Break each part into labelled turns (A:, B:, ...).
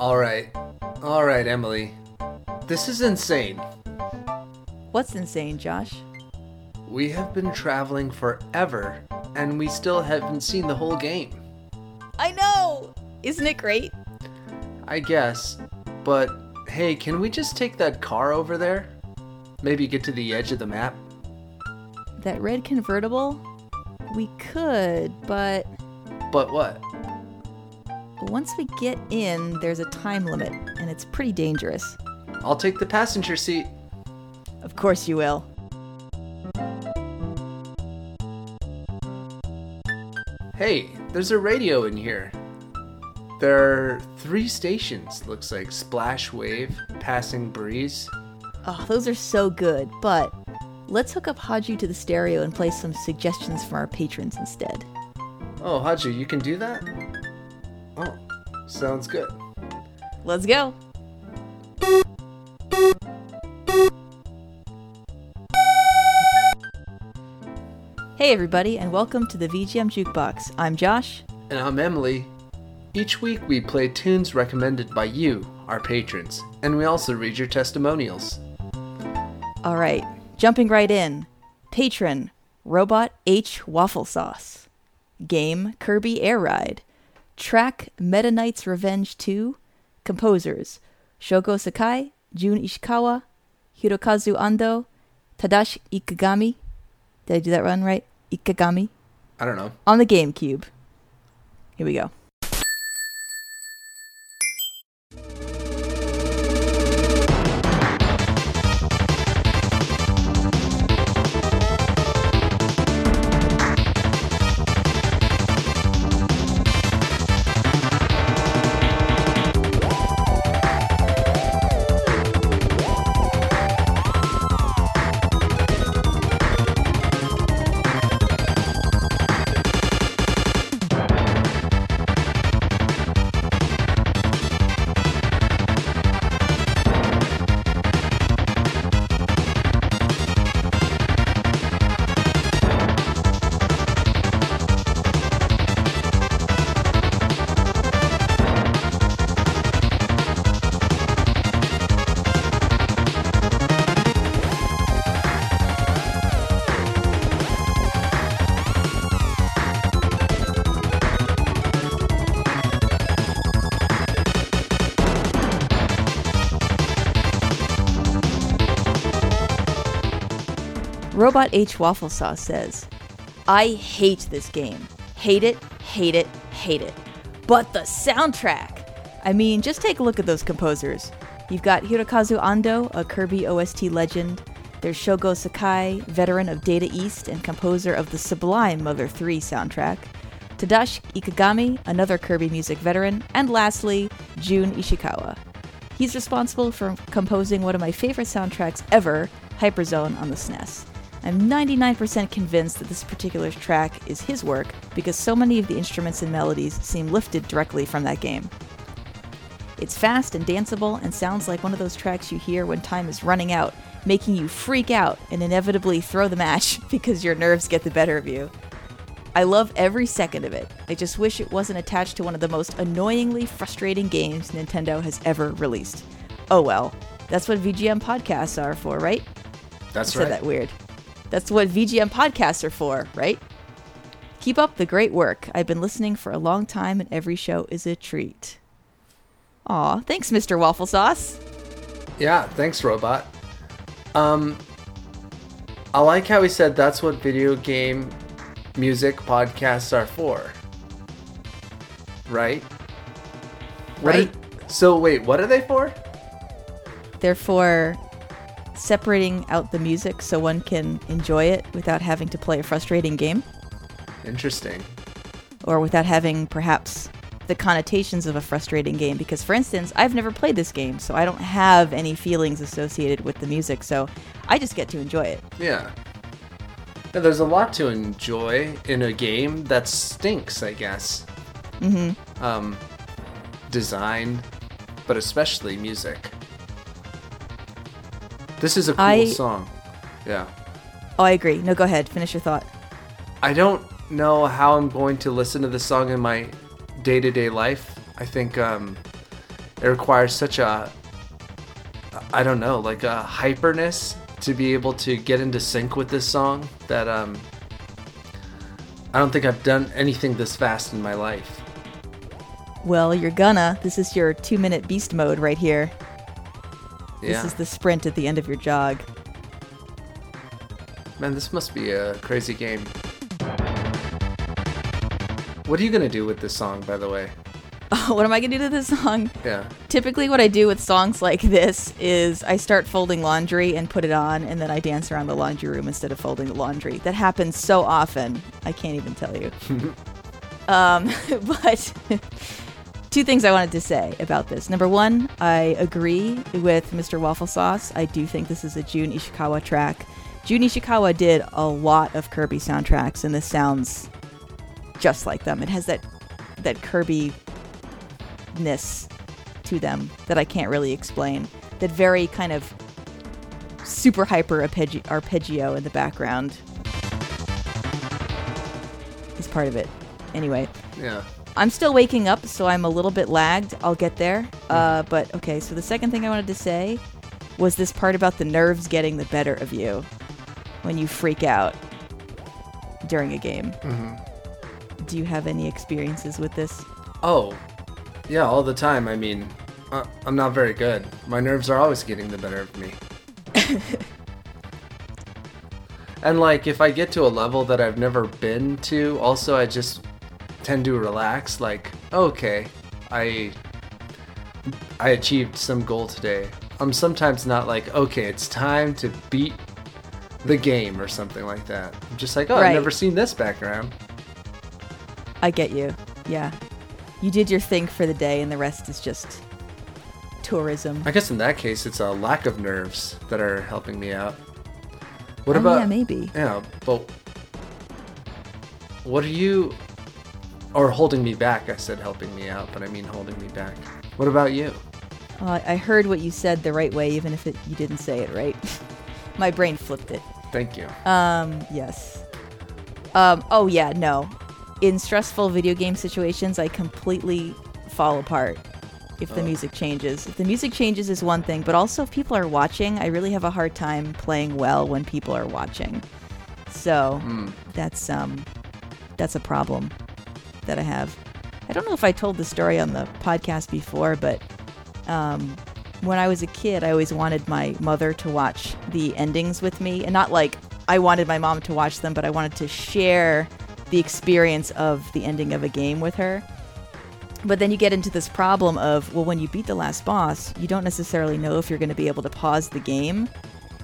A: All right. All right, Emily. This is insane.
B: What's insane, Josh?
A: We have been traveling forever, and we still haven't seen the whole game.
B: I know! Isn't it great?
A: I guess. But hey, can we just take that car over there? Maybe get to the edge of the map?
B: That red convertible? We could, but
A: But what?
B: Once we get in, there's a time limit, and it's pretty dangerous.
A: I'll take the passenger seat.
B: Of course you will.
A: Hey, there's a radio in here. There are three stations, looks like Splash Wave, Passing Breeze.
B: Oh, those are so good, but let's hook up Haju to the stereo and play some suggestions from our patrons instead.
A: Oh, Haji, you can do that? Oh, sounds good.
B: Let's go! Hey, everybody, and welcome to the VGM Jukebox. I'm Josh.
A: And I'm Emily. Each week we play tunes recommended by you, our patrons, and we also read your testimonials.
B: All right, jumping right in. Patron, Robot H Waffle Sauce. Game, Kirby Air Ride. Track, Meta Knight's Revenge 2. Composers, Shogo Sakai, Jun Ishikawa, Hirokazu Ando, Tadashi Ikagami. Did I do that run right? Ikagami.
A: I don't know.
B: On the GameCube. Here we go. Robot H Waffle Sauce says, I hate this game. Hate it, hate it, hate it. But the soundtrack! I mean, just take a look at those composers. You've got Hirokazu Ando, a Kirby OST legend. There's Shogo Sakai, veteran of Data East and composer of the sublime Mother 3 soundtrack. Tadashi Ikagami, another Kirby music veteran. And lastly, Jun Ishikawa. He's responsible for composing one of my favorite soundtracks ever, Hyperzone on the SNES. I'm 99% convinced that this particular track is his work because so many of the instruments and melodies seem lifted directly from that game. It's fast and danceable and sounds like one of those tracks you hear when time is running out, making you freak out and inevitably throw the match because your nerves get the better of you. I love every second of it. I just wish it wasn't attached to one of the most annoyingly frustrating games Nintendo has ever released. Oh well, that's what VGM podcasts are for, right?
A: That's
B: I
A: right.
B: said that weird. That's what VGM podcasts are for, right? Keep up the great work. I've been listening for a long time, and every show is a treat. Aw, thanks, Mr. Waffle Sauce.
A: Yeah, thanks, robot. Um, I like how he said that's what video game music podcasts are for. Right? What
B: Right.
A: are- so wait, what are they for?
B: Therefore, separating out the music so one can enjoy it without having to play a frustrating game,
A: Interesting.
B: or without having perhaps the connotations of a frustrating game. Because, for instance, I've never played this game, so I don't have any feelings associated with the music, so I just get to enjoy it.
A: Yeah. There's a lot to enjoy in a game that stinks, I guess. Mm-hmm. Um, design, but especially music. This is a cool
B: I-
A: song. Yeah.
B: Oh, I agree. No, go ahead. Finish your thought.
A: I don't know how I'm going to listen to this song in my day to day life. I think um, it requires such a I don't know, like a hyperness to be able to get into sync with this song that um I don't think I've done anything this fast in my life.
B: Well, you're gonna. This is your two minute beast mode right here.
A: Yeah.
B: This is the sprint at the end of your jog.
A: Man, this must be a crazy game. What are you gonna do with this song, by the way?
B: what am I gonna do to this song?
A: Yeah.
B: Typically, what I do with songs like this is I start folding laundry and put it on, and then I dance around the laundry room instead of folding the laundry. That happens so often, I can't even tell you. um, but two things I wanted to say about this. Number one, I agree with Mr. Waffle Sauce. I do think this is a Jun Ishikawa track. Jun Ishikawa did a lot of Kirby soundtracks, and this sounds just like them. It has that that Kirby ness to them that I can't really explain. That very kind of super hyper arpeggi- arpeggio in the background is part of it. Anyway,
A: Yeah.
B: I'm still waking up, so I'm a little bit lagged. I'll get there. Uh, but okay, so the second thing I wanted to say was this part about the nerves getting the better of you when you freak out during a game. Do you have any experiences with this?
A: Oh, yeah, all the time. I mean, uh, I'm not very good. My nerves are always getting the better of me. and like, if I get to a level that I've never been to, also I just tend to relax. Like, okay, I I achieved some goal today. I'm sometimes not like, okay, it's time to beat the game or something like that. I'm just like, oh,
B: Right.
A: I've never seen this background.
B: I get you. Yeah. You did your thing for the day, and the rest is just tourism.
A: I guess in that case, it's a lack of nerves that are helping me out. What
B: Oh,
A: about?
B: yeah, maybe.
A: Yeah, but what are you? Or holding me back? I said helping me out, but I mean holding me back. What about you?
B: Uh, I heard what you said the right way, even if it, you didn't say it right. My brain flipped it.
A: Thank you.
B: Um, yes. Um, oh yeah, no. In stressful video game situations, I completely fall apart if the
A: Oh.
B: music changes. If the music changes is one thing, but also if people are watching, I really have a hard time playing well when people are watching. So
A: Hmm.
B: that's um that's a problem that I have. I don't know if I told the story on the podcast before, but um, when I was a kid, I always wanted my mother to watch the endings with me, and not like I wanted my mom to watch them, but I wanted to share the experience of the ending of a game with her. But then you get into this problem of, well, when you beat the last boss, you don't necessarily know if you're going to be able to pause the game.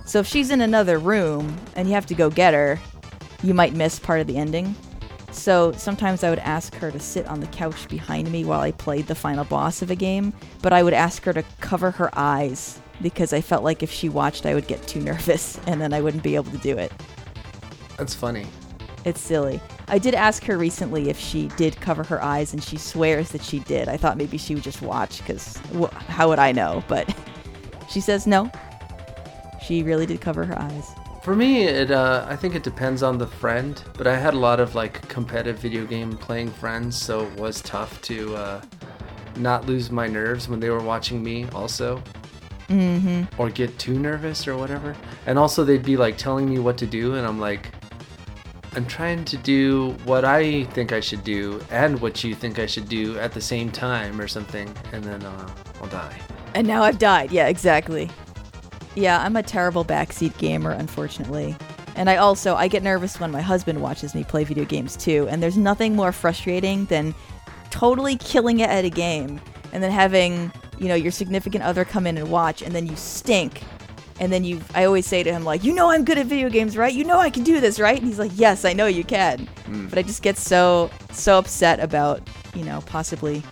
B: So if she's in another room and you have to go get her, you might miss part of the ending. So sometimes I would ask her to sit on the couch behind me while I played the final boss of a game, but I would ask her to cover her eyes because I felt like if she watched, I would get too nervous and then I wouldn't be able to do it.
A: That's funny.
B: It's silly. I did ask her recently if she did cover her eyes, and she swears that she did. I thought maybe she would just watch because wh- how would I know? But she says no. She really did cover her eyes.
A: For me, it uh, I think it depends on the friend, but I had a lot of like competitive video game playing friends, so it was tough to uh, not lose my nerves when they were watching me also. Mm-hmm. Or get too nervous or whatever. And also they'd be like telling me what to do and I'm like I'm trying to do what I think I should do and what you think I should do at the same time or something and then uh, I'll die.
B: And now I've died. Yeah, exactly. Yeah, I'm a terrible backseat gamer, unfortunately. And I also I get nervous when my husband watches me play video games too. And there's nothing more frustrating than totally killing it at a game and then having you know your significant other come in and watch and then you stink. And then you i always say to him like you know i'm good at video games right? You know i can do this right? And he's like yes i know you can. Hmm. But i just get so so upset about you know possibly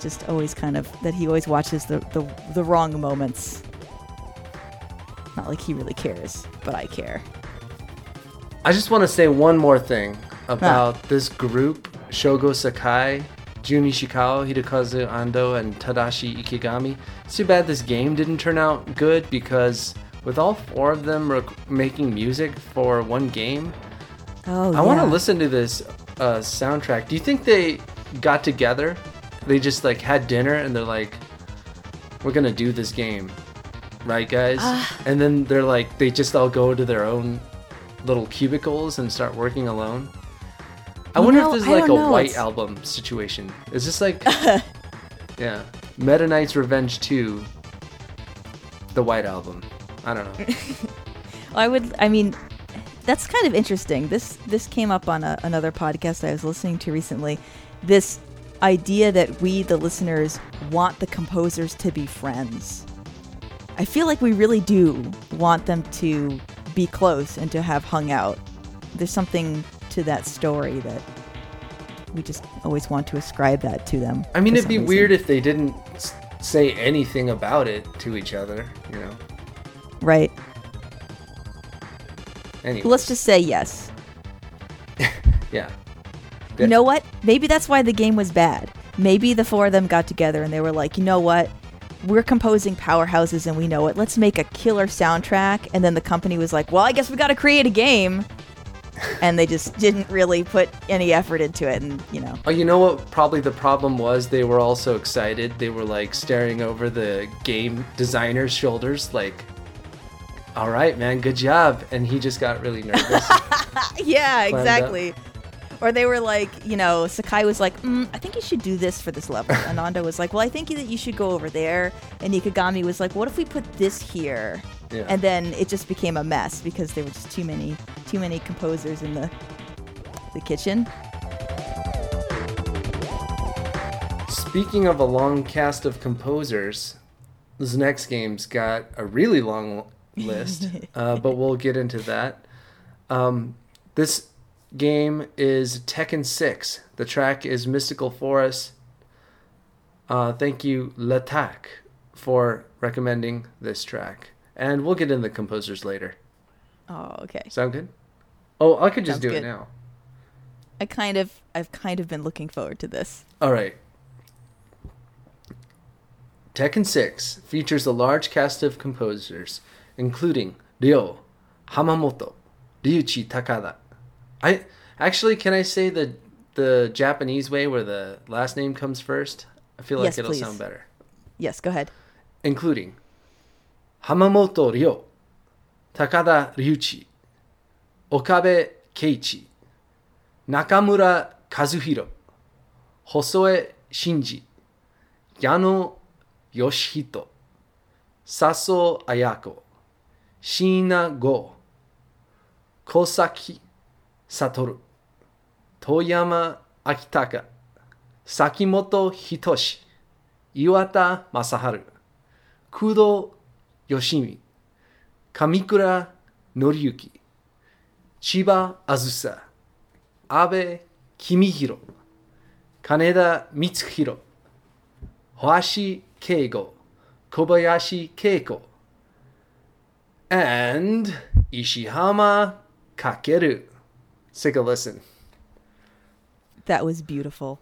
B: just always kind of that he always watches the the, the wrong moments not like he really cares but i care
A: I just want to say one more thing about this group Shogo Sakai, Jun Ishikawa, Hirokazu Ando, and Tadashi Ikigami. It's too bad this game didn't turn out good because with all four of them rec- making music for one game,
B: oh
A: I want to listen to this uh, soundtrack. Do you think they got together? They just like had dinner and they're like, we're gonna do this game, right, guys? Ah. and then they're like, they just all go to their own little cubicles and start working alone. I wonder
B: know,
A: if
B: I
A: like a
B: know,
A: white
B: it's-
A: album situation. Is this like, yeah, Meta Knight's Revenge 2, the white album? I don't know.
B: I would. I mean, that's kind of interesting. This this came up on a, another podcast I was listening to recently. This idea that we, the listeners, want the composers to be friends. I feel like we really do want them to be close and to have hung out. There's something to that story that we just always want to ascribe that to them.
A: I mean, it'd be
B: some
A: weird if they didn't say anything about it to each other, you know?
B: right?
A: Anyway,
B: Let's just say yes.
A: yeah.
B: You know what? Maybe that's why the game was bad. Maybe the four of them got together and they were like, you know what? We're composing powerhouses and we know it. Let's make a killer soundtrack. And then the company was like, well, I guess we got to create a game. And they just didn't really put any effort into it. And, you know,
A: Oh, you know what? Probably the problem was they were all so excited. They were like staring over the game designer's shoulders, like, all right, man, good job. And he just got really nervous.
B: yeah,
A: exactly. out.
B: Or they were like, you know, Sakai was like, mm, I think you should do this for this level. Ananda was like, well, I think that you should go over there. And Nikigami was like, what if we put this here?
A: Yeah.
B: And then it just became a mess because there were just too many, too many composers in the the kitchen.
A: Speaking of a long cast of composers, this next game's got a really long list, uh, but we'll get into that. Um, this game is Tekken 6. The track is Mystical Forest. Uh, thank you, Latak, for recommending this track. And we'll get into the composers later.
B: Oh, okay.
A: Sound good? Oh, I could just
B: Sounds
A: do
B: good.
A: it now.
B: I kind of, I've kind of been looking forward to this.
A: All right. Tekken 6 features a large cast of composers, including Ryo, Hamamoto, Ryuichi Takada. I actually can I say the the Japanese way where the last name comes first? I feel like
B: Yes,
A: it'll
B: please.
A: sound better.
B: Yes, go ahead.
A: Including Hamamoto Ryo, Takada Ryuichi, Okabe Keiichi, Nakamura Kazuhiro, Hosoe Shinji, Yano Yoshihito, Saso Ayako, Shiina Go, Kosaki 悟遠山明隆崎本仁岩田正治工藤義美上倉紀之千葉あずさ安倍公弘金田光弘星慶吾小林慶子 and 石浜かける take a listen.
B: That was beautiful.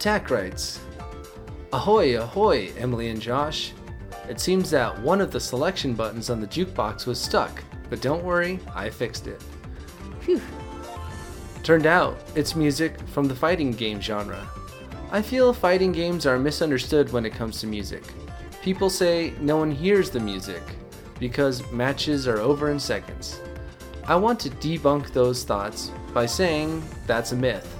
A: Latak writes Ahoy, ahoy, Emily and Josh. It seems that one of the selection buttons on the jukebox was stuck, but don't worry, I fixed it.
B: Phew.
A: Turned out, it's music from the fighting game genre. I feel fighting games are misunderstood when it comes to music. People say no one hears the music because matches are over in seconds. I want to debunk those thoughts by saying that's a myth.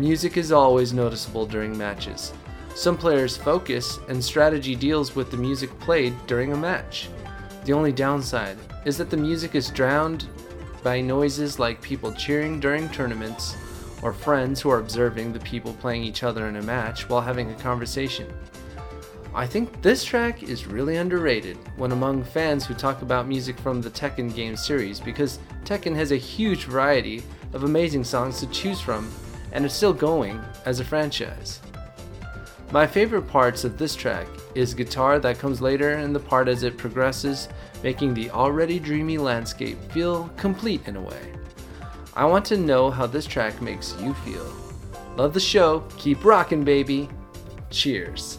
A: Music is always noticeable during matches. Some players focus and strategy deals with the music played during a match. The only downside is that the music is drowned by noises like people cheering during tournaments or friends who are observing the people playing each other in a match while having a conversation. I think this track is really underrated when among fans who talk about music from the Tekken game series because Tekken has a huge variety of amazing songs to choose from and it's still going as a franchise. My favorite parts of this track is guitar that comes later in the part as it progresses, making the already dreamy landscape feel complete in a way. I want to know how this track makes you feel. Love the show, keep rocking, baby. Cheers.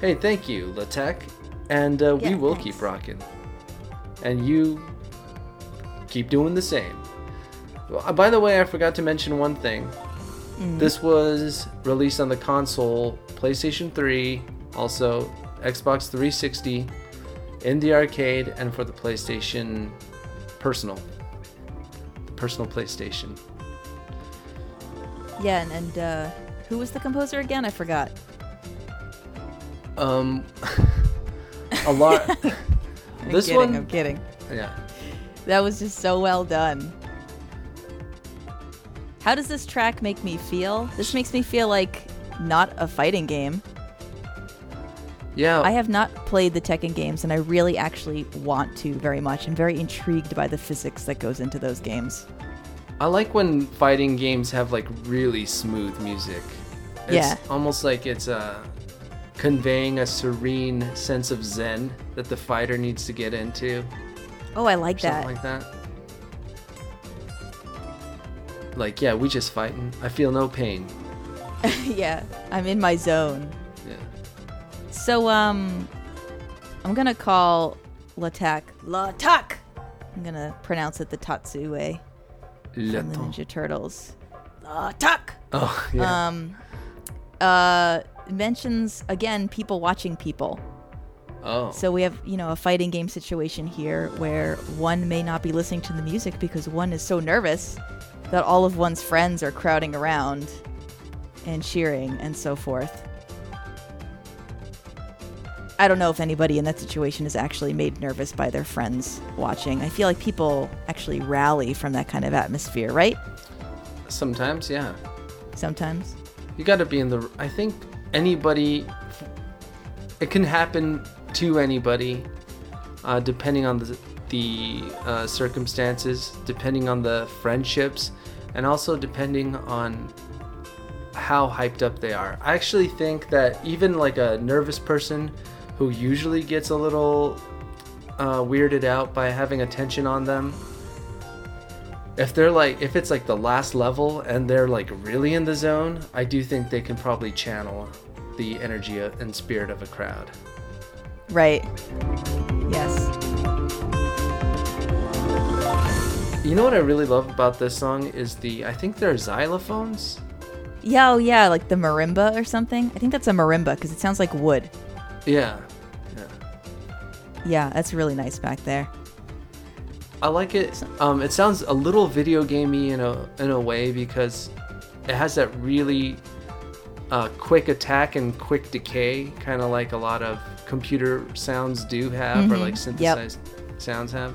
A: Hey, thank you, Latek, and uh, we will
B: thanks.
A: keep rocking. And you keep doing the same. Well, uh, by the way, I forgot to mention one thing. This was released on the console, PlayStation 3, also Xbox 360, in the arcade, and for the PlayStation Personal. The personal PlayStation.
B: Yeah, and, and uh, who was the composer again? I forgot.
A: Um, a lot.
B: I'm
A: this
B: kidding,
A: one,
B: I'm kidding.
A: yeah.
B: That was just so well done. How does this track make me feel? This makes me feel like not a fighting game.
A: Yeah,
B: I have not played the Tekken games, and I really actually want to very much. I'm very intrigued by the physics that goes into those games.
A: I like when fighting games have like really smooth music. It's
B: Yeah.
A: almost like it's uh, conveying a serene sense of zen that the fighter needs to get into.
B: Oh, I like
A: Something
B: that.
A: like that. Like, yeah, we just fighting. I feel no pain.
B: yeah, I'm in my zone.
A: Yeah.
B: So, um, I'm gonna call Latak Latak. I'm gonna pronounce it the Tatsu way from the Ninja Turtles. Latak.
A: Oh, yeah.
B: Um, uh, mentions again people watching people.
A: oh.
B: So we have, you know, a fighting game situation here where one may not be listening to the music because one is so nervous that all of one's friends are crowding around and cheering and so forth. I don't know if anybody in that situation is actually made nervous by their friends watching. I feel like people actually rally from that kind of atmosphere, right?
A: Sometimes, yeah.
B: Sometimes.
A: You got to be in the. I think anybody. It can happen to anybody, uh, depending on the the uh, circumstances, depending on the friendships, and also depending on how hyped up they are. I actually think that even like a nervous person who usually gets a little uh, weirded out by having attention on them if they're like if it's like the last level and they're like really in the zone i do think they can probably channel the energy and spirit of a crowd
B: Right. Yes.
A: You know what i really love about this song is the i think they're xylophones
B: Yeah, oh yeah, like the marimba or something. I think that's a marimba because it sounds like wood.
A: yeah yeah
B: Yeah, that's really nice back there.
A: i like it um it sounds a little video gamey in a in a way because it has that really uh, quick attack and quick decay kind of like a lot of computer sounds do have or
B: Mhm,
A: like
B: yep.
A: synthesized sounds have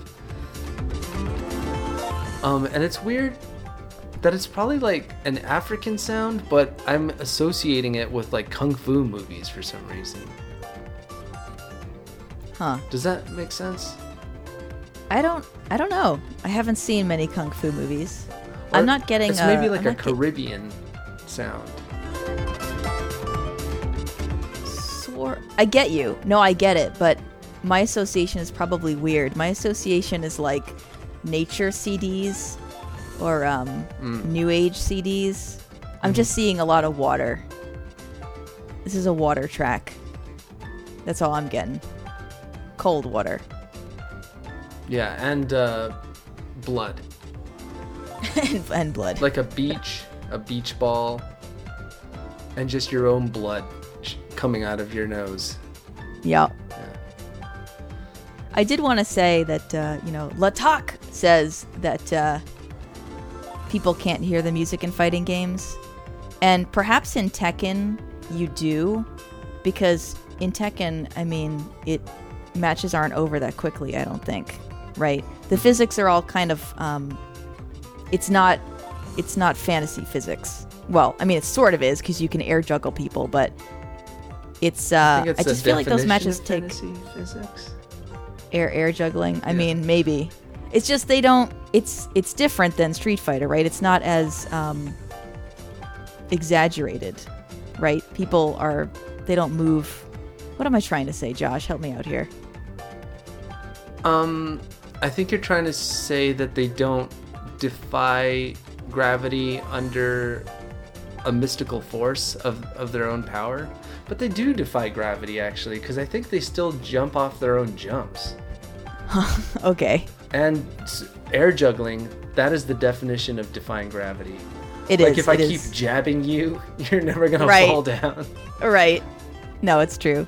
A: um and it's weird that it's probably like an african sound but i'm associating it with like kung fu movies for some reason
B: Huh.
A: does that make sense
B: I don't I don't know. I haven't seen many kung fu movies.
A: Or
B: I'm not getting
A: it's
B: a-
A: maybe like
B: I'm
A: a
B: get-
A: caribbean sound
B: I get you. No, I get it, but my association is probably weird. My association is like nature CDs or um,
A: Mm.
B: new age CDs. I'm
A: Mm-hmm.
B: just seeing a lot of water This is a water track. That's all I'm getting. Cold water.
A: Yeah, and uh, blood.
B: and, and blood.
A: Like a beach, a beach ball, and just your own blood coming out of your nose.
B: Yep.
A: Yeah.
B: I did want to say that, uh, you know, Latak says that uh, people can't hear the music in fighting games. And perhaps in Tekken, you do, because in Tekken, I mean, it matches aren't over that quickly, I don't think, right? The physics are all kind of, um, it's not, it's not fantasy physics. Well, I mean, it sort of is because you can air juggle people, but it's, uh,
A: I
B: I, just feel like those matches take
A: fantasy physics.
B: air air juggling. I
A: Yeah.
B: mean, maybe. It's just they don't. It's it's different than Street Fighter, right? It's not as um, exaggerated, right? People are they don't move. What am I trying to say, Josh? Help me out here.
A: Um, I think you're trying to say that they don't defy gravity under a mystical force of, of their own power, but they do defy gravity actually, because I think they still jump off their own jumps.
B: Okay,
A: And air juggling, that is the definition of defying gravity.
B: it is.
A: like if I keep
B: is.
A: jabbing you, you're never gonna
B: Right.
A: fall down.
B: right. No, it's true.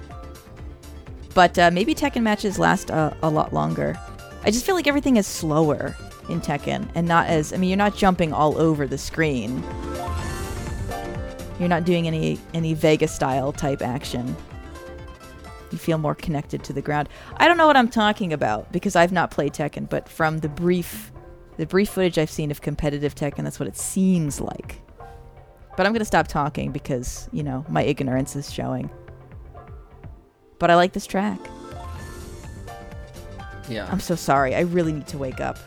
B: But uh, maybe Tekken matches last uh, a lot longer. I just feel like everything is slower in Tekken and not as. I mean, you're not jumping all over the screen. You're not doing any any Vega style type action. You feel more connected to the ground. I don't know what I'm talking about because I've not played Tekken, but from the brief the brief footage I've seen of competitive Tekken, that's what it seems like. But I'm going to stop talking because, you know, my ignorance is showing. But I like this track.
A: Yeah.
B: I'm so sorry. I really need to wake up.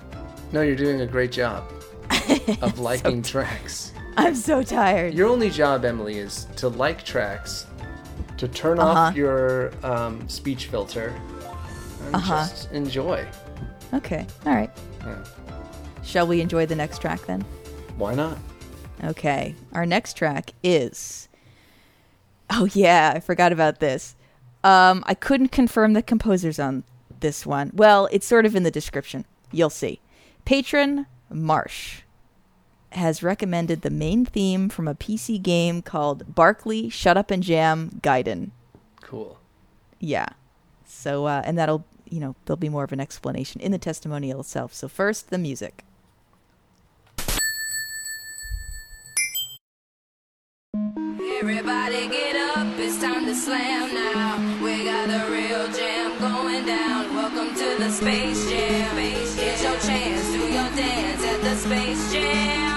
A: No, you're doing a great job of liking tracks.
B: I'm so tired.
A: Your only job, Emily, is to like tracks, to turn
B: Uh-huh.
A: off your um, speech filter, and
B: Uh-huh.
A: just enjoy.
B: Okay. All right.
A: Yeah.
B: Shall we enjoy the next track then?
A: Why not?
B: Okay. Our next track is. Oh, yeah. I forgot about this. Um, I couldn't confirm the composers on this one. Well, it's sort of in the description. You'll see. Patron Marsh has recommended the main theme from a PC game called Barkley Shut Up and Jam Gaiden.
A: Cool.
B: Yeah. So, uh, and that'll, you know, there'll be more of an explanation in the testimonial itself. So, first, the music.
C: Everybody get up, it's time to slam now. We got a real jam going down. Welcome to the Space Jam. It's your chance, do your dance at the Space Jam.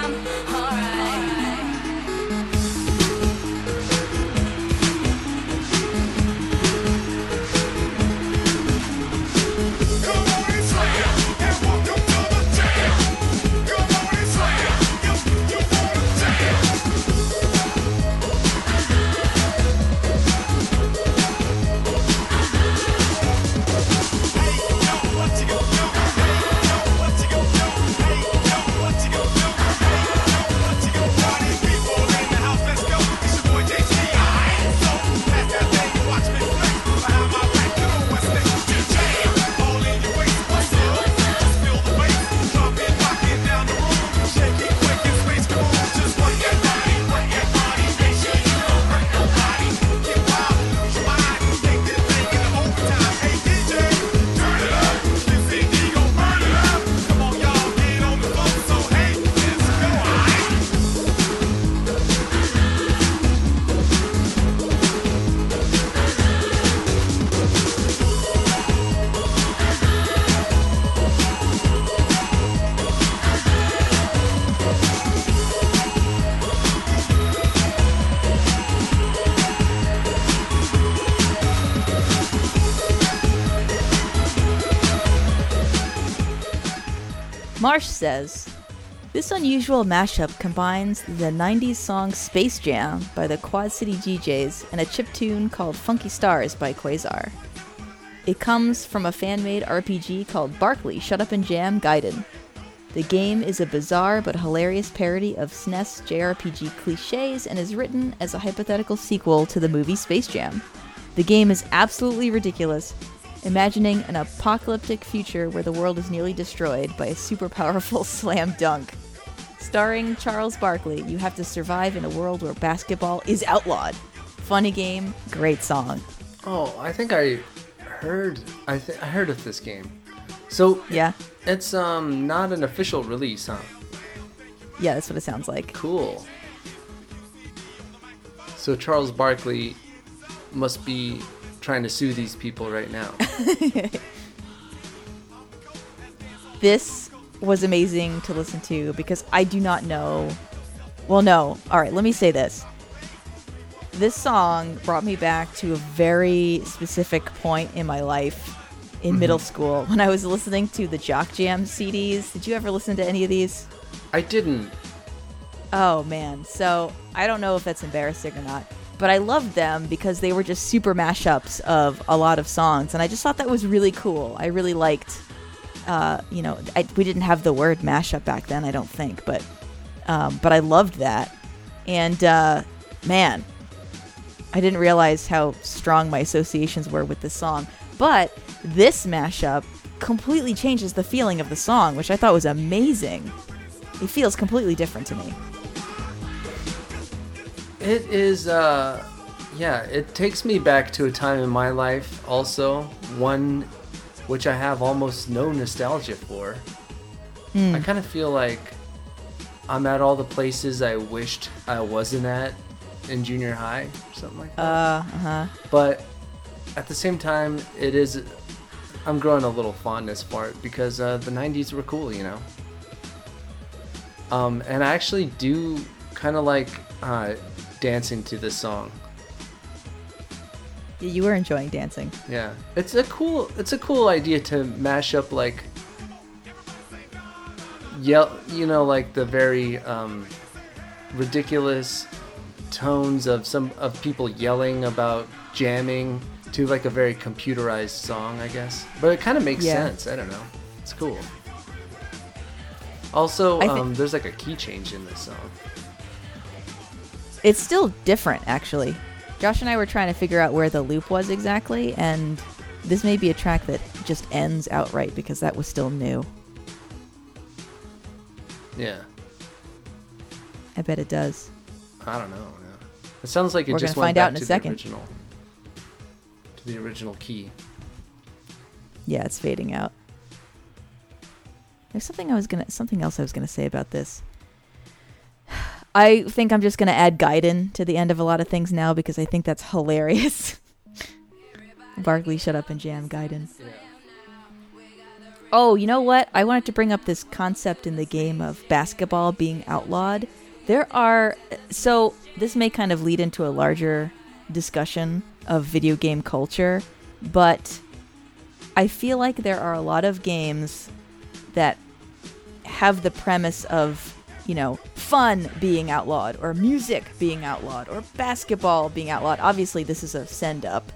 B: Marsh says, This unusual mashup combines the 90s song Space Jam by the Quad City DJs and a chiptune called Funky Stars by Quasar. It comes from a fan made RPG called Barkley Shut Up and Jam Gaiden. The game is a bizarre but hilarious parody of SNES JRPG cliches and is written as a hypothetical sequel to the movie Space Jam. The game is absolutely ridiculous, imagining an apocalyptic future where the world is nearly destroyed by a super powerful slam dunk. Starring Charles Barkley, you have to survive in a world where basketball is outlawed. Funny game, great song.
A: Oh, I think I heard. I th- I heard of this game. So
B: Yeah,
A: it's um not an official release, huh?
B: yeah, that's what it sounds like.
A: Cool. So Charles Barkley must be trying to sue these people right now.
B: This was amazing to listen to because I do not know. Well, no. All right, let me say this. This song brought me back to a very specific point in my life in middle mm-hmm. school when I was listening to the Jock Jam CDs. Did you ever listen to any of these?
A: I didn't.
B: Oh man, so I don't know if that's embarrassing or not, but I loved them because they were just super mashups of a lot of songs, and I just thought that was really cool. I really liked, uh, you know, I, we didn't have the word mashup back then, I don't think, but um, but I loved that, and uh, man, I didn't realize how strong my associations were with this song. But this mashup completely changes the feeling of the song, which I thought was amazing. It feels completely different to me.
A: It is, uh, yeah, it takes me back to a time in my life, also, one which I have almost no nostalgia for. I kind of feel like I'm at all the places I wished I wasn't at in junior high, or something like that.
B: Uh huh.
A: but at the same time, it is. I'm growing a little fondness for it because uh, the '90s were cool, you know. Um, and I actually do kind of like uh, dancing to this song.
B: You were enjoying dancing.
A: Yeah, it's a cool. It's a cool idea to mash up like yell. You know, like the very um, ridiculous tones of some of people yelling about jamming to like a very computerized song, I guess. But it kind of makes
B: Yeah.
A: sense. I don't know. It's cool. Also,
B: I thi-
A: um, there's like a key change in this song.
B: It's still different, actually. Josh and I were trying to figure out where the loop was exactly, and this may be a track that just ends outright because that was still new.
A: Yeah,
B: I bet it does.
A: I don't know. Yeah. It sounds like it
B: We're
A: just went
B: find out
A: back
B: in a
A: to
B: second.
A: the original. To the original key.
B: Yeah, it's fading out. There's something I was gonna, something else I was gonna say about this. I think I'm just gonna add Gaiden to the end of a lot of things now because I think that's hilarious. Barkley, shut up and jam Gaiden. Oh, you know what? I wanted to bring up this concept in the game of basketball being outlawed. There are so this may kind of lead into a larger discussion of video game culture, but I feel like there are a lot of games that have the premise of, you know, fun being outlawed or music being outlawed or basketball being outlawed. Obviously, this is a send up.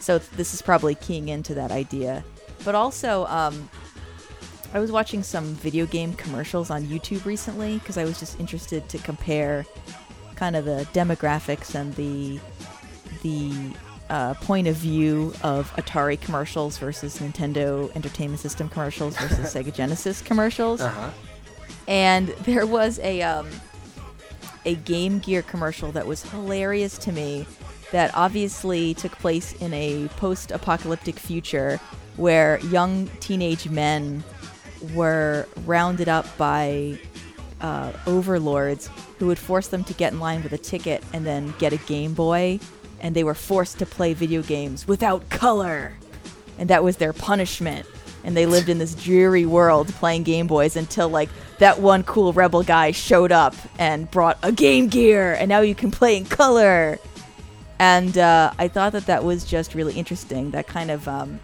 B: So this is probably keying into that idea. But also, um, I was watching some video game commercials on YouTube recently because I was just interested to compare kind of the demographics and the the uh, point of view of Atari commercials versus Nintendo Entertainment System commercials versus Sega Genesis commercials
A: Uh huh.
B: And there was a um, a Game Gear commercial that was hilarious to me. That obviously took place in a post-apocalyptic future where young teenage men were rounded up by uh, overlords who would force them to get in line with a ticket and then get a Game Boy, and they were forced to play video games without color, and that was their punishment. And they lived in this dreary world playing Game Boys until like that one cool rebel guy showed up and brought a Game Gear, and now you can play in color. And uh, I thought that that was just really interesting. That kind of um,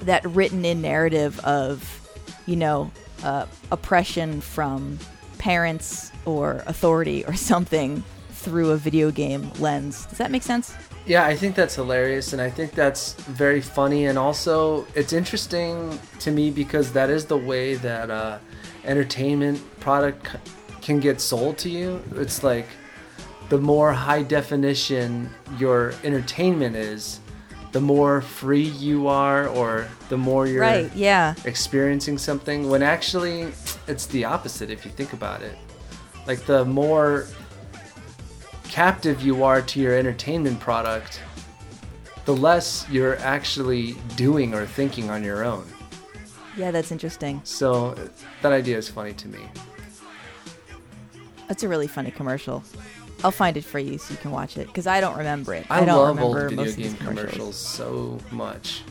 B: that written in narrative of, you know, uh, oppression from parents or authority or something through a video game lens. Does that make sense?
A: Yeah, I think that's hilarious, and I think that's very funny, and also it's interesting to me because that is the way that uh, entertainment product can get sold to you. It's like the more high definition your entertainment is, the more free you are, or the more you're
B: Right. Yeah.
A: experiencing something. When actually, it's the opposite if you think about it. Like the more captive you are to your entertainment product, the less you're actually doing or thinking on your own.
B: Yeah, that's interesting.
A: So that idea is funny to me.
B: That's a really funny commercial. I'll find it for you so you can watch it because I don't remember it. I,
A: I,
B: don't
A: love old
B: remember
A: video
B: most of these
A: game commercials so much.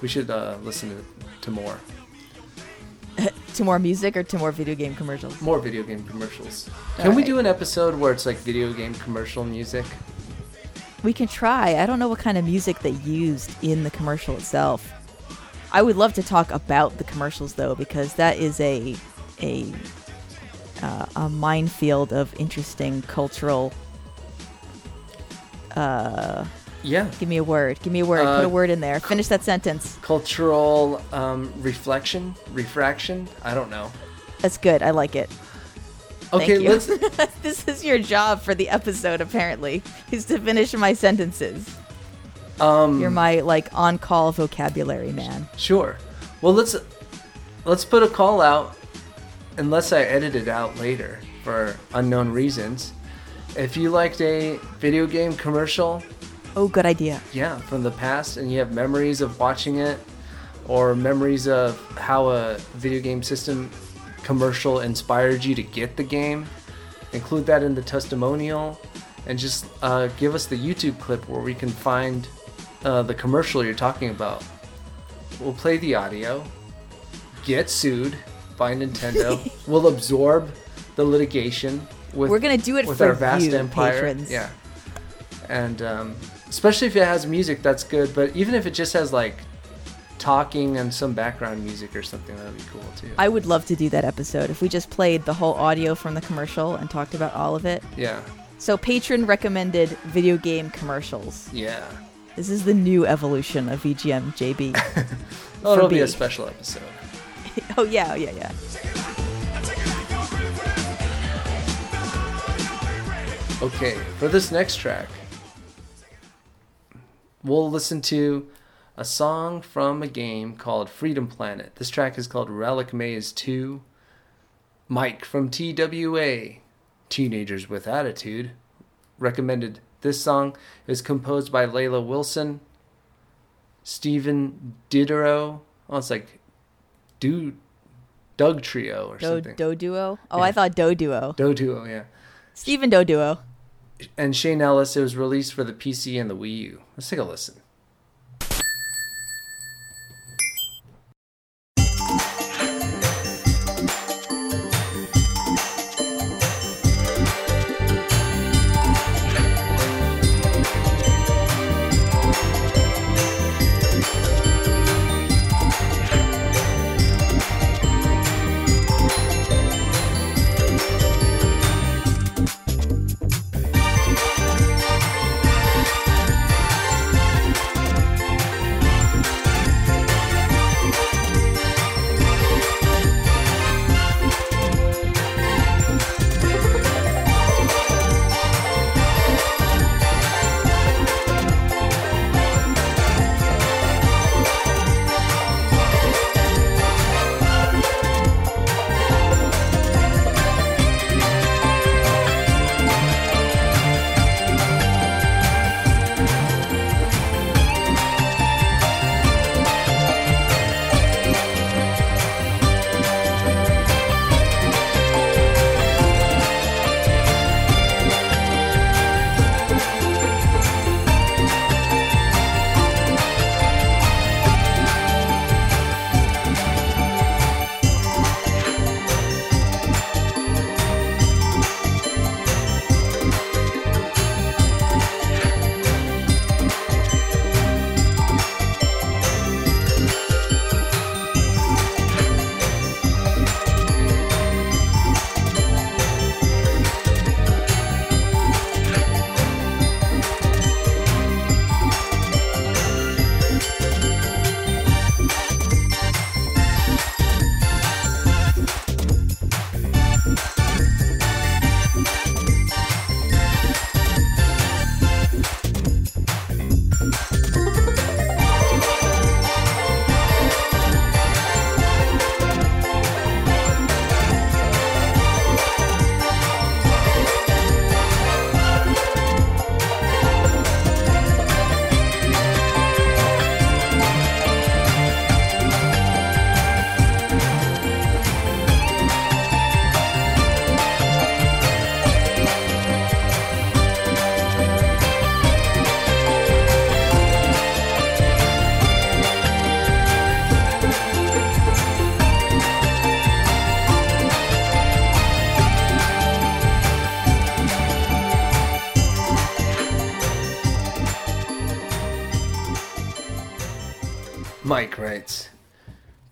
A: We should uh, listen to, to more.
B: To more music or to more video game commercials?
A: More video game commercials. Can we do an episode where it's like video game commercial music?
B: We can try. I don't know what kind of music they used in the commercial itself. I would love to talk about the commercials though, because that is a a uh, a minefield of interesting cultural. Uh,
A: Yeah.
B: give me a word. Give me a word. Put
A: Uh,
B: a word in there. Finish that sentence.
A: Cultural um, reflection? Refraction? I don't know.
B: That's good. I like it.
A: Okay, let's
B: this is your job for the episode. Apparently, is to finish my sentences.
A: um
B: You're my like on-call vocabulary man.
A: Sure. Well, let's let's put a call out, unless I edit it out later for unknown reasons. If you liked a video game commercial,
B: Oh, good idea.
A: yeah, from the past, and you have memories of watching it, or memories of how a video game system commercial inspired you to get the game, include that in the testimonial, and just uh, give us the YouTube clip where we can find uh, the commercial you're talking about. We'll play the audio, get sued by Nintendo. we'll absorb the litigation. With,
B: We're gonna do it
A: with our vast
B: you,
A: empire.
B: patrons.
A: Yeah, and um, especially if it has music, that's good. But even if it just has like talking and some background music or something, that'd be cool too.
B: I would love to do that episode if we just played the whole audio from the commercial and talked about all of it.
A: yeah,
B: So, patron recommended video game commercials.
A: yeah.
B: This is the new evolution of VGM JB.
A: Oh, it'll be a
B: B.
A: special episode.
B: oh yeah, yeah, yeah.
A: Okay, for this next track, we'll listen to a song from a game called Freedom Planet. This track is called Relic Maze 2. Mike from TWA, Teenagers with Attitude, recommended this song. It was composed by Leila Wilson, Stephen Diderot. Oh, it's like Do Doug Trio or
B: Do,
A: something.
B: Do Duo. Oh,
A: Yeah.
B: I thought Do Duo.
A: Do Duo, yeah.
B: Stephen Do Duo.
A: and Shane Ellis. It was released for the PC and the Wii U. Let's take a listen.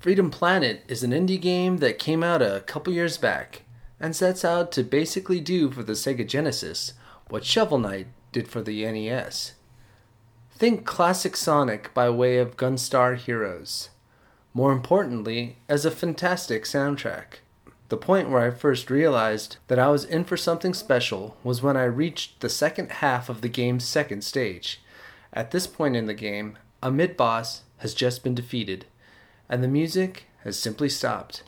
A: Freedom Planet is an indie game that came out a couple years back and sets out to basically do for the Sega Genesis what Shovel Knight did for the NES. Think classic Sonic by way of Gunstar Heroes. More importantly, as a fantastic soundtrack. The point where I first realized that I was in for something special was when I reached the second half of the game's second stage. At this point in the game, a mid boss has just been defeated, and the music has simply stopped.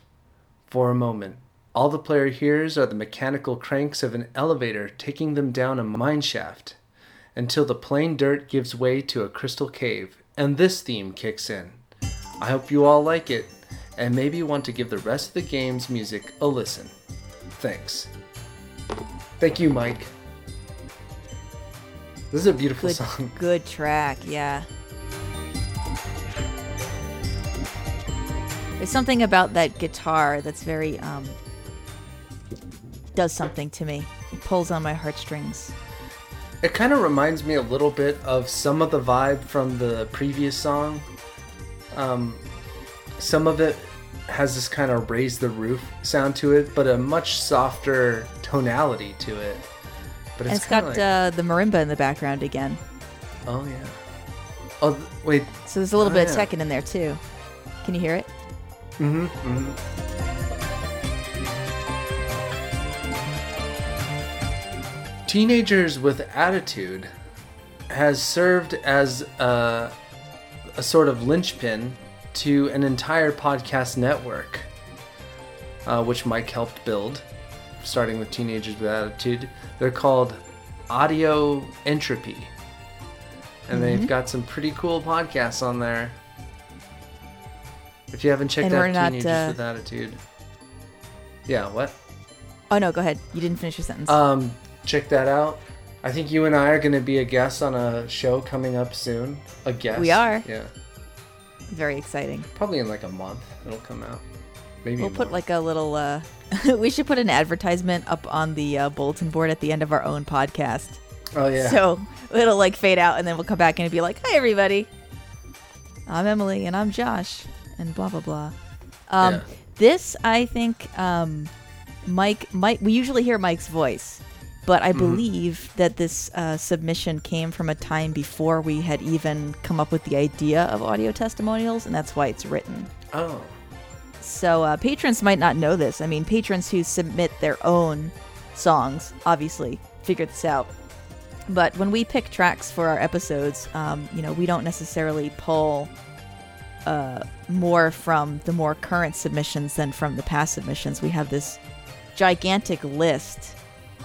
A: For a moment, all the player hears are the mechanical cranks of an elevator taking them down a mine shaft, until the plain dirt gives way to a crystal cave, and this theme kicks in. I hope you all like it, and maybe want to give the rest of the game's music a listen. Thanks. Thank you, Mike. This is a beautiful
B: Good,
A: song.
B: good track, yeah. There's something about that guitar that's very um does something to me. It pulls on my heartstrings.
A: It kind of reminds me a little bit of some of the vibe from the previous song. Um, some of it has this kind of raise the roof sound to it, but a much softer tonality to it. But it's,
B: it's got
A: like,
B: uh, the marimba in the background again.
A: oh yeah. Oh wait,
B: So there's a little
A: Oh,
B: bit
A: yeah.
B: of Tekken in there too. Can you hear it?
A: Mm-hmm, mm-hmm. Teenagers with Attitude has served as a, a sort of linchpin to an entire podcast network, uh, which Mike helped build, starting with Teenagers with Attitude. They're called Audio Entropy. And they've got some pretty cool podcasts on there. If you haven't checked
B: And
A: out
B: we're not, uh,
A: with Attitude. Yeah, what?
B: Oh no, go ahead. You didn't finish your sentence.
A: Um, check that out. I think you and I are going to be a guest on a show coming up soon. A guest.
B: We are.
A: Yeah.
B: Very exciting.
A: Probably in like a month it'll come out. Maybe
B: We'll put like a little. uh We should put an advertisement up on the uh, bulletin board at the end of our own podcast.
A: Oh yeah.
B: So it'll like fade out, and then we'll come back and be like, "Hi, everybody. I'm Emily, and I'm Josh, and blah blah blah." Um,
A: Yeah.
B: This, I think, um, Mike. Mike. We usually hear Mike's voice, but
A: Mm-hmm.
B: I believe that this uh, submission came from a time before we had even come up with the idea of audio testimonials, and that's why it's written.
A: oh.
B: So uh, patrons might not know this. I mean, patrons who submit their own songs obviously figure this out. But when we pick tracks for our episodes, um, you know, we don't necessarily pull uh, more from the more current submissions than from the past submissions. We have this gigantic list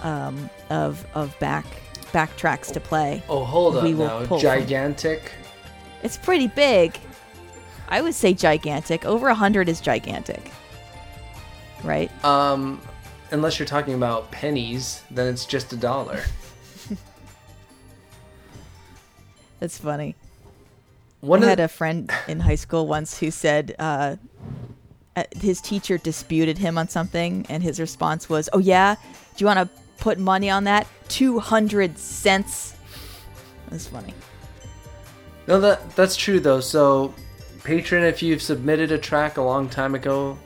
B: um, of of back back tracks to play.
A: Oh, hold
B: on
A: We
B: will
A: now.
B: pull from-
A: Gigantic.
B: It's pretty big. I would say gigantic. Over a hundred is gigantic, right?
A: Um, unless you're talking about pennies, then it's just a dollar.
B: That's funny.
A: One
B: I
A: of
B: had a friend in high school once who said uh, uh, his teacher disputed him on something, and his response was, "Oh yeah, do you want to put money on that? Two hundred cents." That's funny.
A: No, that that's true though. So, patron, if you've submitted a track a long time ago,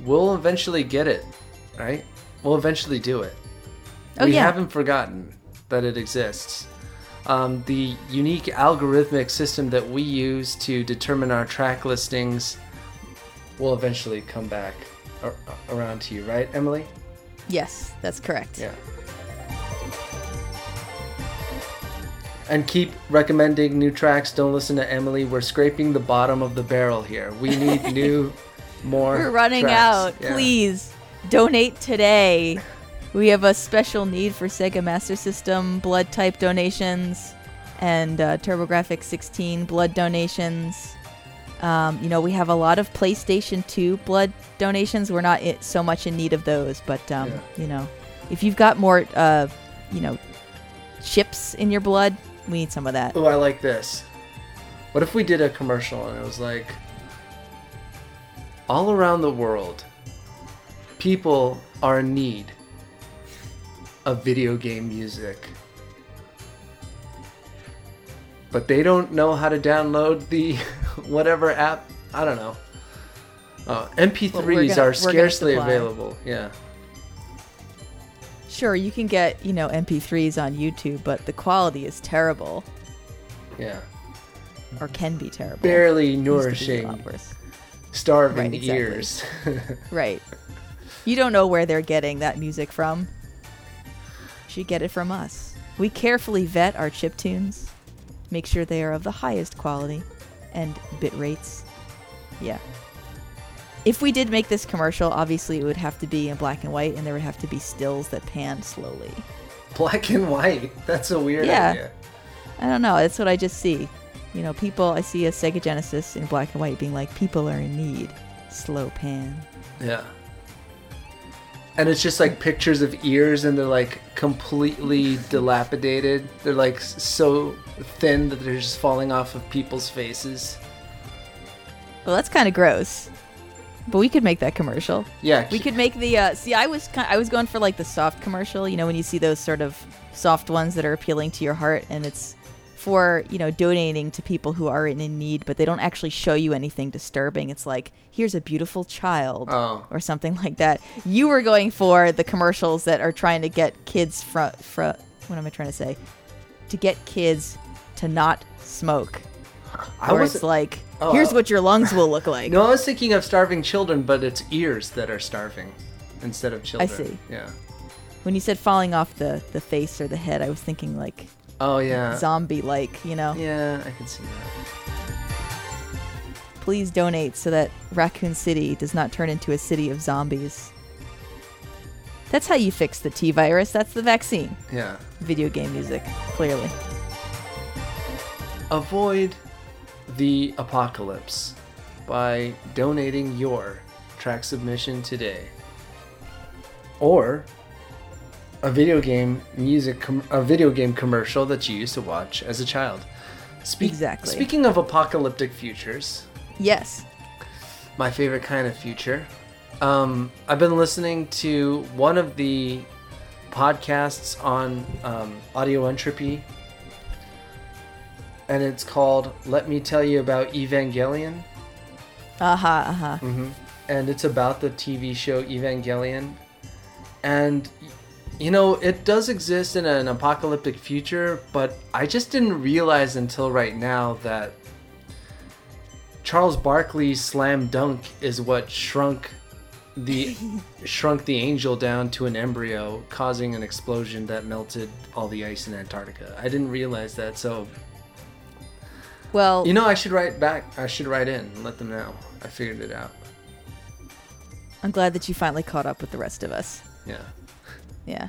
A: we'll eventually get it, right? We'll eventually do it.
B: Oh,
A: we
B: yeah.
A: haven't forgotten that it exists. Um, the unique algorithmic system that we use to determine our track listings will eventually come back ar- around to you, right, Emily?
B: Yes, that's correct.
A: Yeah. And keep recommending new tracks. Don't listen to Emily. We're scraping the bottom of the barrel here. We need new, more.
B: We're running
A: tracks.
B: out.
A: Yeah.
B: Please donate today. We have a special need for Sega Master System blood type donations and uh, TurboGrafx 16 blood donations. Um, you know, we have a lot of PlayStation 2 blood donations. We're not so much in need of those, but um,
A: Yeah.
B: you know, if you've got more, uh, you know, chips in your blood, we need some of that.
A: Oh, I like this. What if we did a commercial and it was like, all around the world, people are in need of video game music. But they don't know how to download the whatever app. I don't know. Uh, oh, MP3s
B: Well, gonna-
A: are scarcely available. Yeah.
B: Sure, you can get, you know, MP3s on YouTube, but the quality is terrible
A: Yeah.
B: or can be terrible.
A: Barely
B: Used to be a lot
A: nourishing, starving
B: Right, exactly.
A: ears.
B: Right. You don't know where they're getting that music from. Should get it from us. We carefully vet our chip tunes, make sure they are of the highest quality and bit rates. Yeah. If we did make this commercial, obviously it would have to be in black and white and there would have to be stills that pan slowly.
A: Black and white. That's a weird
B: Yeah.
A: idea.
B: I don't know, that's what I just see. You know, people I see a Sega Genesis in black and white being like, people are in need. Slow pan.
A: Yeah. And it's just like pictures of ears, and they're like completely dilapidated. They're like so thin that they're just falling off of people's faces.
B: Well, that's kind of gross. But we could make that commercial.
A: Yeah,
B: We could make the uh, see. I was ki- I was going for like the soft commercial. You know, when you see those sort of soft ones that are appealing to your heart, and it's for you know donating to people who are in need, but they don't actually show you anything disturbing. It's like here's a beautiful child
A: Oh.
B: or something like that. You were going for the commercials that are trying to get kids from from what am I trying to say? To get kids to not smoke.
A: I was
B: it's like,
A: Oh,
B: here's what your lungs will look like.
A: no, I was thinking of starving children, but it's ears that are starving instead of children.
B: I see.
A: Yeah.
B: When you said falling off the, the face or the head, I was thinking like
A: Oh yeah.
B: zombie like, you know?
A: Yeah, I can see that.
B: Please donate so that Raccoon City does not turn into a city of zombies. That's how you fix the T virus. That's the vaccine.
A: Yeah.
B: Video game music, clearly.
A: Avoid the apocalypse by donating your track submission today. Or a video game music com- a video game commercial that you used to watch as a child. Spe-
B: Exactly.
A: Speaking of apocalyptic futures,
B: Yes.
A: my favorite kind of future. Um, I've been listening to one of the podcasts on um, audio entropy, and it's called "Let Me Tell You About Evangelion,"
B: Uh huh. Uh huh.
A: and it's about the TV show Evangelion. And you know, it does exist in an apocalyptic future, but I just didn't realize until right now that Charles Barkley's slam dunk is what shrunk the shrunk the angel down to an embryo, causing an explosion that melted all the ice in Antarctica. I didn't realize that, so
B: Well,
A: you know, I should write back. I should write in and let them know. I figured it out.
B: I'm glad that you finally caught up with the rest of us.
A: Yeah.
B: Yeah.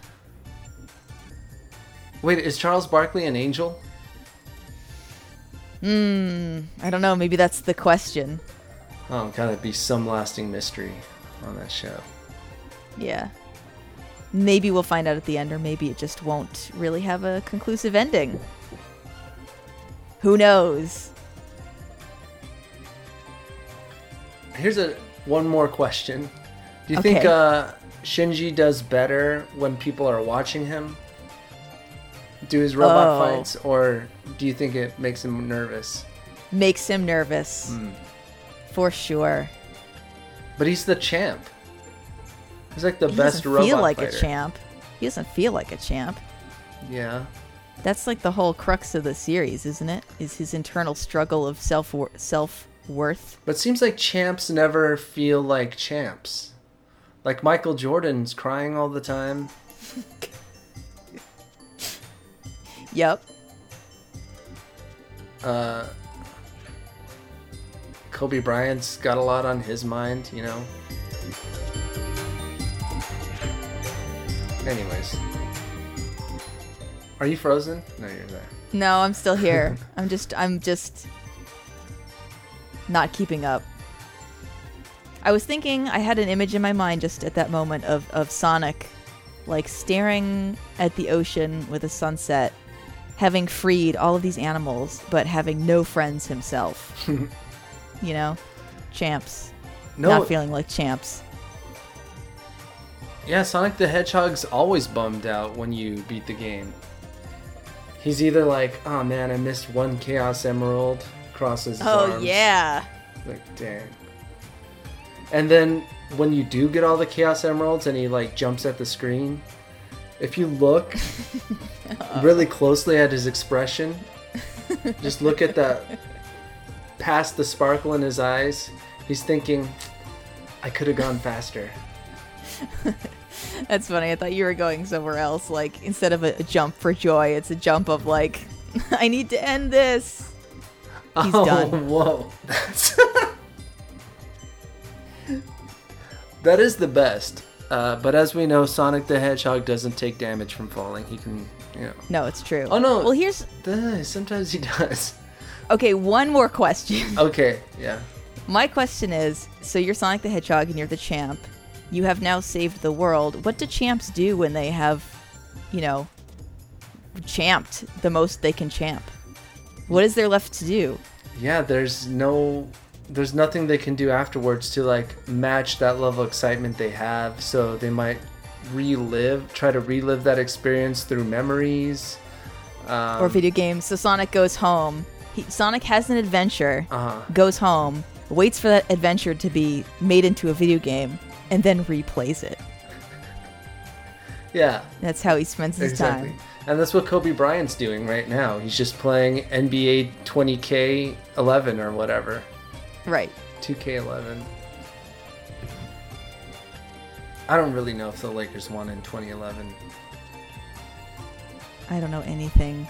A: Wait, is Charles Barkley an angel?
B: Hmm. I don't know. Maybe that's the question.
A: Oh, gotta be some lasting mystery on that show.
B: Yeah. Maybe we'll find out at the end, or maybe it just won't really have a conclusive ending. Who knows?
A: Here's a one more question. Do you think uh, Shinji does better when people are watching him do his robot
B: Oh.
A: fights, or do you think it makes him nervous?
B: Makes him nervous.
A: Hmm.
B: For sure.
A: But he's the champ. He's like the
B: He
A: best
B: doesn't
A: robot
B: feel like
A: fighter.
B: a champ. He doesn't feel like a champ.
A: Yeah.
B: That's like the whole crux of the series, isn't it? Is his internal struggle of self self worth.
A: But it seems like champs never feel like champs. Like Michael Jordan's crying all the time.
B: Yep.
A: Uh, Kobe Bryant's got a lot on his mind, you know. Anyways. Are you frozen? No, you're there.
B: No, I'm still here. I'm just I'm just not keeping up. I was thinking I had an image in my mind just at that moment of, of Sonic like staring at the ocean with a sunset, having freed all of these animals, but having no friends himself. you know? Champs.
A: No,
B: Not feeling like champs.
A: yeah, Sonic the Hedgehog's always bummed out when you beat the game. He's either like, oh man, I missed one Chaos Emerald, crosses his
B: Oh
A: arms.
B: yeah.
A: Like, dang. And then when you do get all the Chaos Emeralds and he like jumps at the screen, if you look really closely at his expression, just look at the past the sparkle in his eyes, he's thinking, I could have gone faster.
B: That's funny. I thought you were going somewhere else. Like instead of a, a jump for joy, it's a jump of like, I need to end this. He's
A: oh,
B: done.
A: whoa. that is the best. Uh, but as we know, Sonic the Hedgehog doesn't take damage from falling. He can, you know.
B: No, it's true.
A: Oh, no.
B: Well, here's
A: Sometimes he does.
B: okay. One more question.
A: Okay, yeah.
B: My question is: So you're Sonic the Hedgehog and you're the champ. You have now saved the world. What do champs do when they have, you know, champed the most they can champ? What is there left to do?
A: Yeah, there's no there's nothing they can do afterwards to like match that level of excitement they have. So they might relive, try to relive that experience through memories. Um,
B: or video games. So Sonic goes home. He, Sonic has an adventure,
A: uh-huh.
B: goes home, waits for that adventure to be made into a video game, and then replays it.
A: Yeah,
B: That's how he spends his
A: exactly.
B: time.
A: And that's what Kobe Bryant's doing right now. He's just playing NBA 20K 11 or whatever.
B: Right.
A: 2K11. I don't really know if the Lakers won in 2011.
B: I don't know anything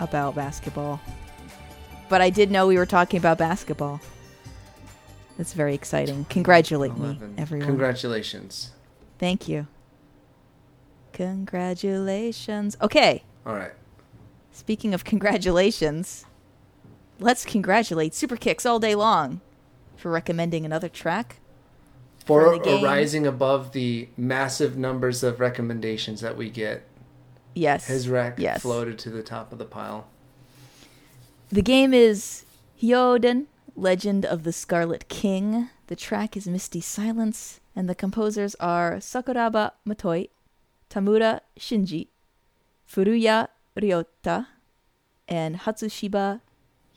B: about basketball. But I did know we were talking about basketball. That's very exciting. Congratulate me, everyone.
A: Congratulations.
B: Thank you. Congratulations. Okay,
A: All right.
B: speaking of congratulations, let's congratulate Super Kicks all day long for recommending another track.
A: For,
B: For the game.
A: rising above the massive numbers of recommendations that we get,
B: Yes.
A: his rec
B: Yes.
A: floated to the top of the pile.
B: The game is Hiouden, Legend of the Scarlet King. The track is Misty Silence, and the composers are Sakuraba Motoi, Tamura Shinji, Furuya Ryota, and Hatsushiba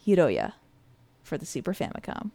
B: Hiroya for the Super Famicom.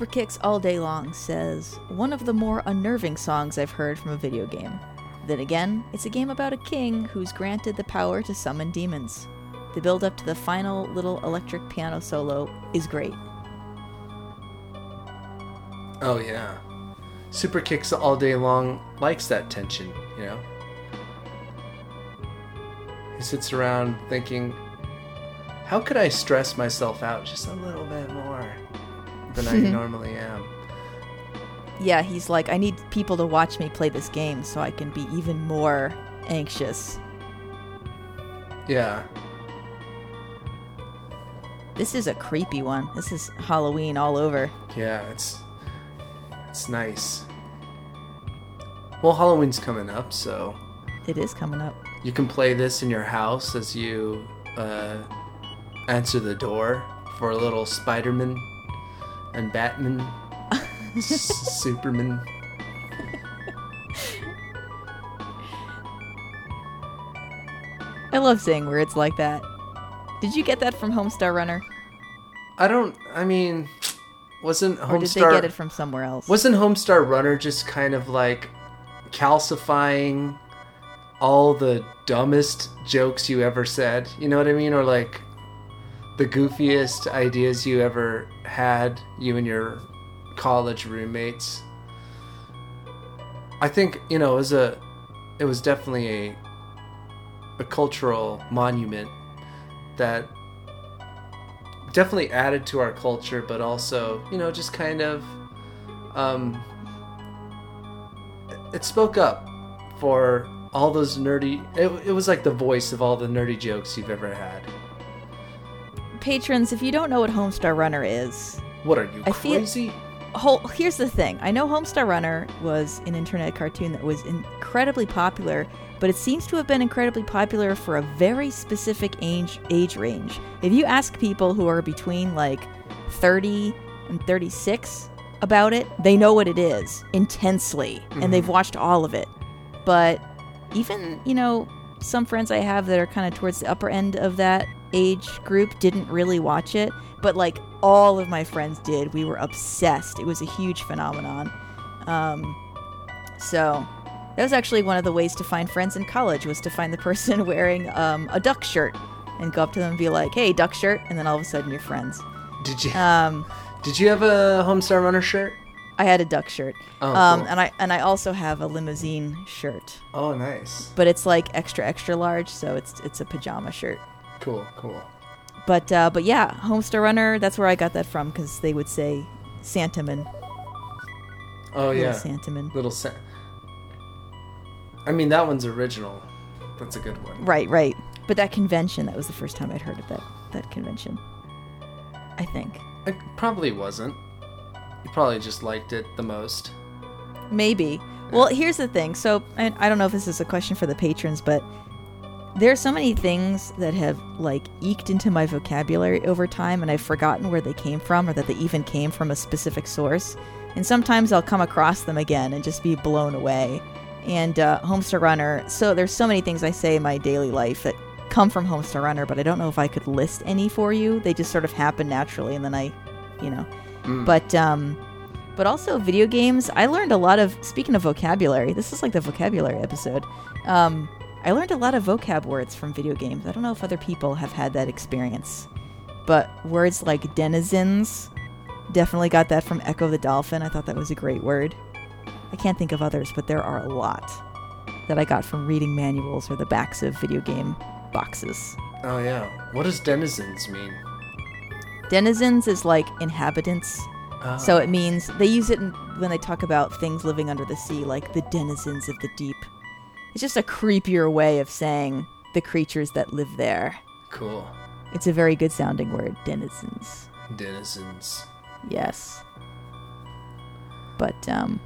B: Super Kicks All Day Long says, one of the more unnerving songs I've heard from a video game. Then again, it's a game about a king who's granted the power to summon demons. The build up to the final little electric piano solo is great.
A: Oh yeah. Super kicks all day long likes that tension, you know. He sits around thinking, how could I stress myself out just a little bit more than I normally am?
B: Yeah, he's like, I need people to watch me play this game so I can be even more anxious.
A: Yeah.
B: This is a creepy one. This is Halloween all over.
A: Yeah, it's it's nice. Well, Halloween's coming up, so
B: It is coming up.
A: you can play this in your house as you uh, answer the door for a little Spider-Man and Batman, S- Superman.
B: I love saying words like that. Did you get that from Homestar Runner?
A: I don't. I mean, wasn't
B: Or did they get it from somewhere else?
A: wasn't Homestar Runner just kind of like calcifying all the dumbest jokes you ever said? You know what I mean? Or like the goofiest ideas you ever had, you and your college roommates. I think you know it was a, it was definitely a, a cultural monument that definitely added to our culture, but also you know just kind of, um, it spoke up for all those nerdy. It, it was like the voice of all the nerdy jokes you've ever had.
B: Patrons, if you don't know what Homestar Runner is,
A: What are you
B: I feel-
A: crazy?
B: whole here's the thing. I know homestar runner was an internet cartoon that was incredibly popular but it seems to have been incredibly popular for a very specific age age range. If you ask people who are between like 30 and 36 about it they know what it is intensely and mm-hmm. they've watched all of it. But even you know some friends i have that are kind of towards the upper end of that age group didn't really watch it but like all of my friends did. We were obsessed. It was a huge phenomenon. Um, so that was actually one of the ways to find friends in college was to find the person wearing um, a duck shirt and go up to them and be like hey duck shirt and then all of a sudden you're friends.
A: Did you
B: um,
A: did you have a Homestar Runner shirt?
B: i had a duck shirt.
A: Oh,
B: um,
A: cool.
B: and i and i also have a limousine shirt.
A: Oh, nice.
B: but it's like extra extra large so it's it's a pajama shirt
A: Cool, cool.
B: but uh, but yeah homestar runner that's where i got that from because they would say santaman
A: Oh
B: little
A: yeah,
B: santaman
A: little Sa- I mean that one's original. That's a good one.
B: right right but that convention that was the first time i'd heard of that that convention i think
A: It probably wasn't. You probably just liked it the most.
B: maybe well here's the thing so i don't know if this is a question for the patrons but there are so many things that have like eked into my vocabulary over time and i've forgotten where they came from or that they even came from a specific source. And sometimes i'll come across them again and just be blown away. And uh, homestar runner so there's so many things i say in my daily life that come from homestar runner but i don't know if i could list any for you. They just sort of happen naturally and then i you know. But um but also video games i learned a lot of speaking of vocabulary this is like the vocabulary episode um i learned a lot of vocab words from video games i don't know if other people have had that experience but words like denizens definitely got that from Ecco the dolphin i thought that was a great word i can't think of others but there are a lot that i got from reading manuals or the backs of video game boxes
A: Oh yeah. What does denizens mean?
B: denizens is like inhabitants
A: Ah.
B: So it means they use it when they talk about things living under the sea, like the denizens of the deep. It's just a creepier way of saying the creatures that live there.
A: Cool.
B: It's a very good sounding word, denizens.
A: Denizens.
B: Yes. But um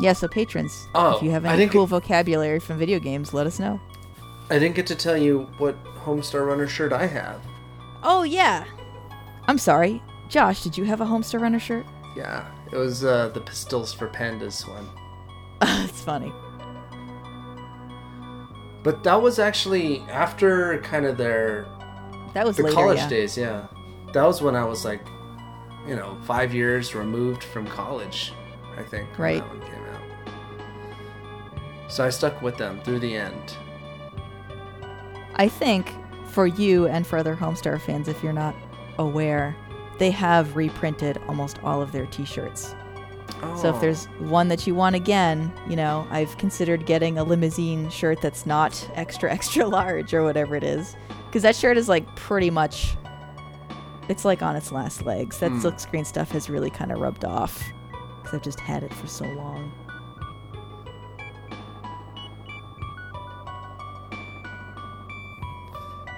B: Yeah, so patrons,
A: Oh,
B: if you have any cool
A: it-
B: vocabulary from video games, let us know.
A: I didn't get to tell you what Homestar Runner shirt I have.
B: Oh yeah. I'm sorry. Josh, did you have a Homestar Runner shirt?
A: Yeah, it was uh, the Pistols for Pandas one.
B: it's funny.
A: But that was actually after kind of their
B: That was
A: the
B: later,
A: college
B: yeah.
A: days. Yeah, that was when I was like, you know, five years removed from college. I think when
B: Right.
A: that one came out. So I stuck with them through the end.
B: I think for you and for other Homestar fans, if you're not aware, they have reprinted almost all of their T-shirts. So if there's oh. one that you want again, you know, I've considered getting a limousine shirt that's not extra extra large or whatever it is, because that shirt is like pretty much, it's like on its last legs. That hmm. silkscreen stuff has really kind of rubbed off, because I've just had it for so long.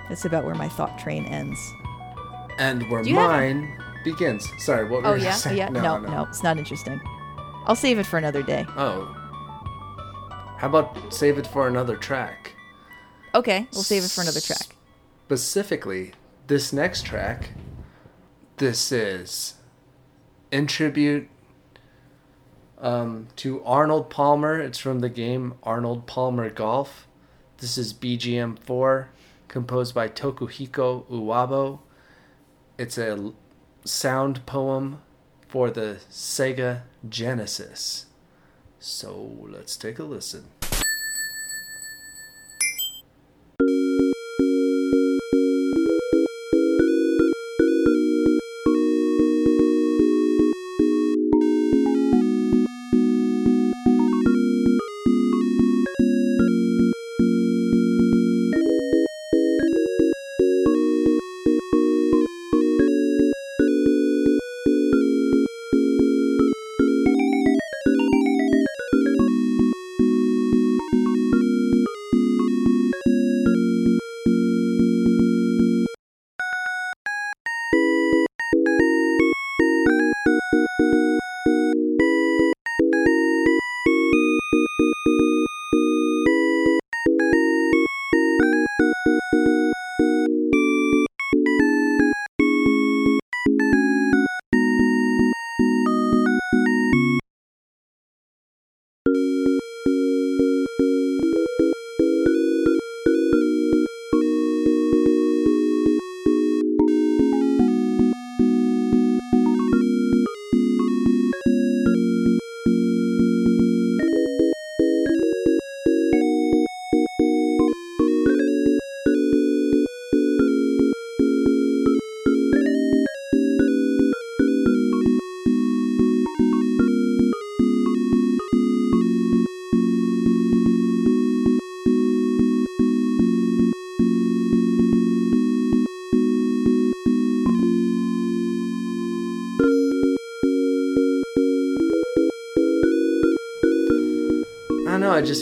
B: That's about where my thought train ends.
A: and where
B: Do have
A: mine begins. Sorry, what were
B: Oh
A: you
B: yeah,
A: saying?
B: yeah. No, no, it's not interesting. I'll save it for another day.
A: Oh. How about save it for another track?
B: Okay, we'll save it for another track.
A: Specifically, this next track, this is in tribute um, to Arnold Palmer. It's from the game Arnold Palmer Golf. This is BGM 4, composed by Tokuhiko Uwabo. It's a sound poem for the Sega Genesis. So let's take a listen.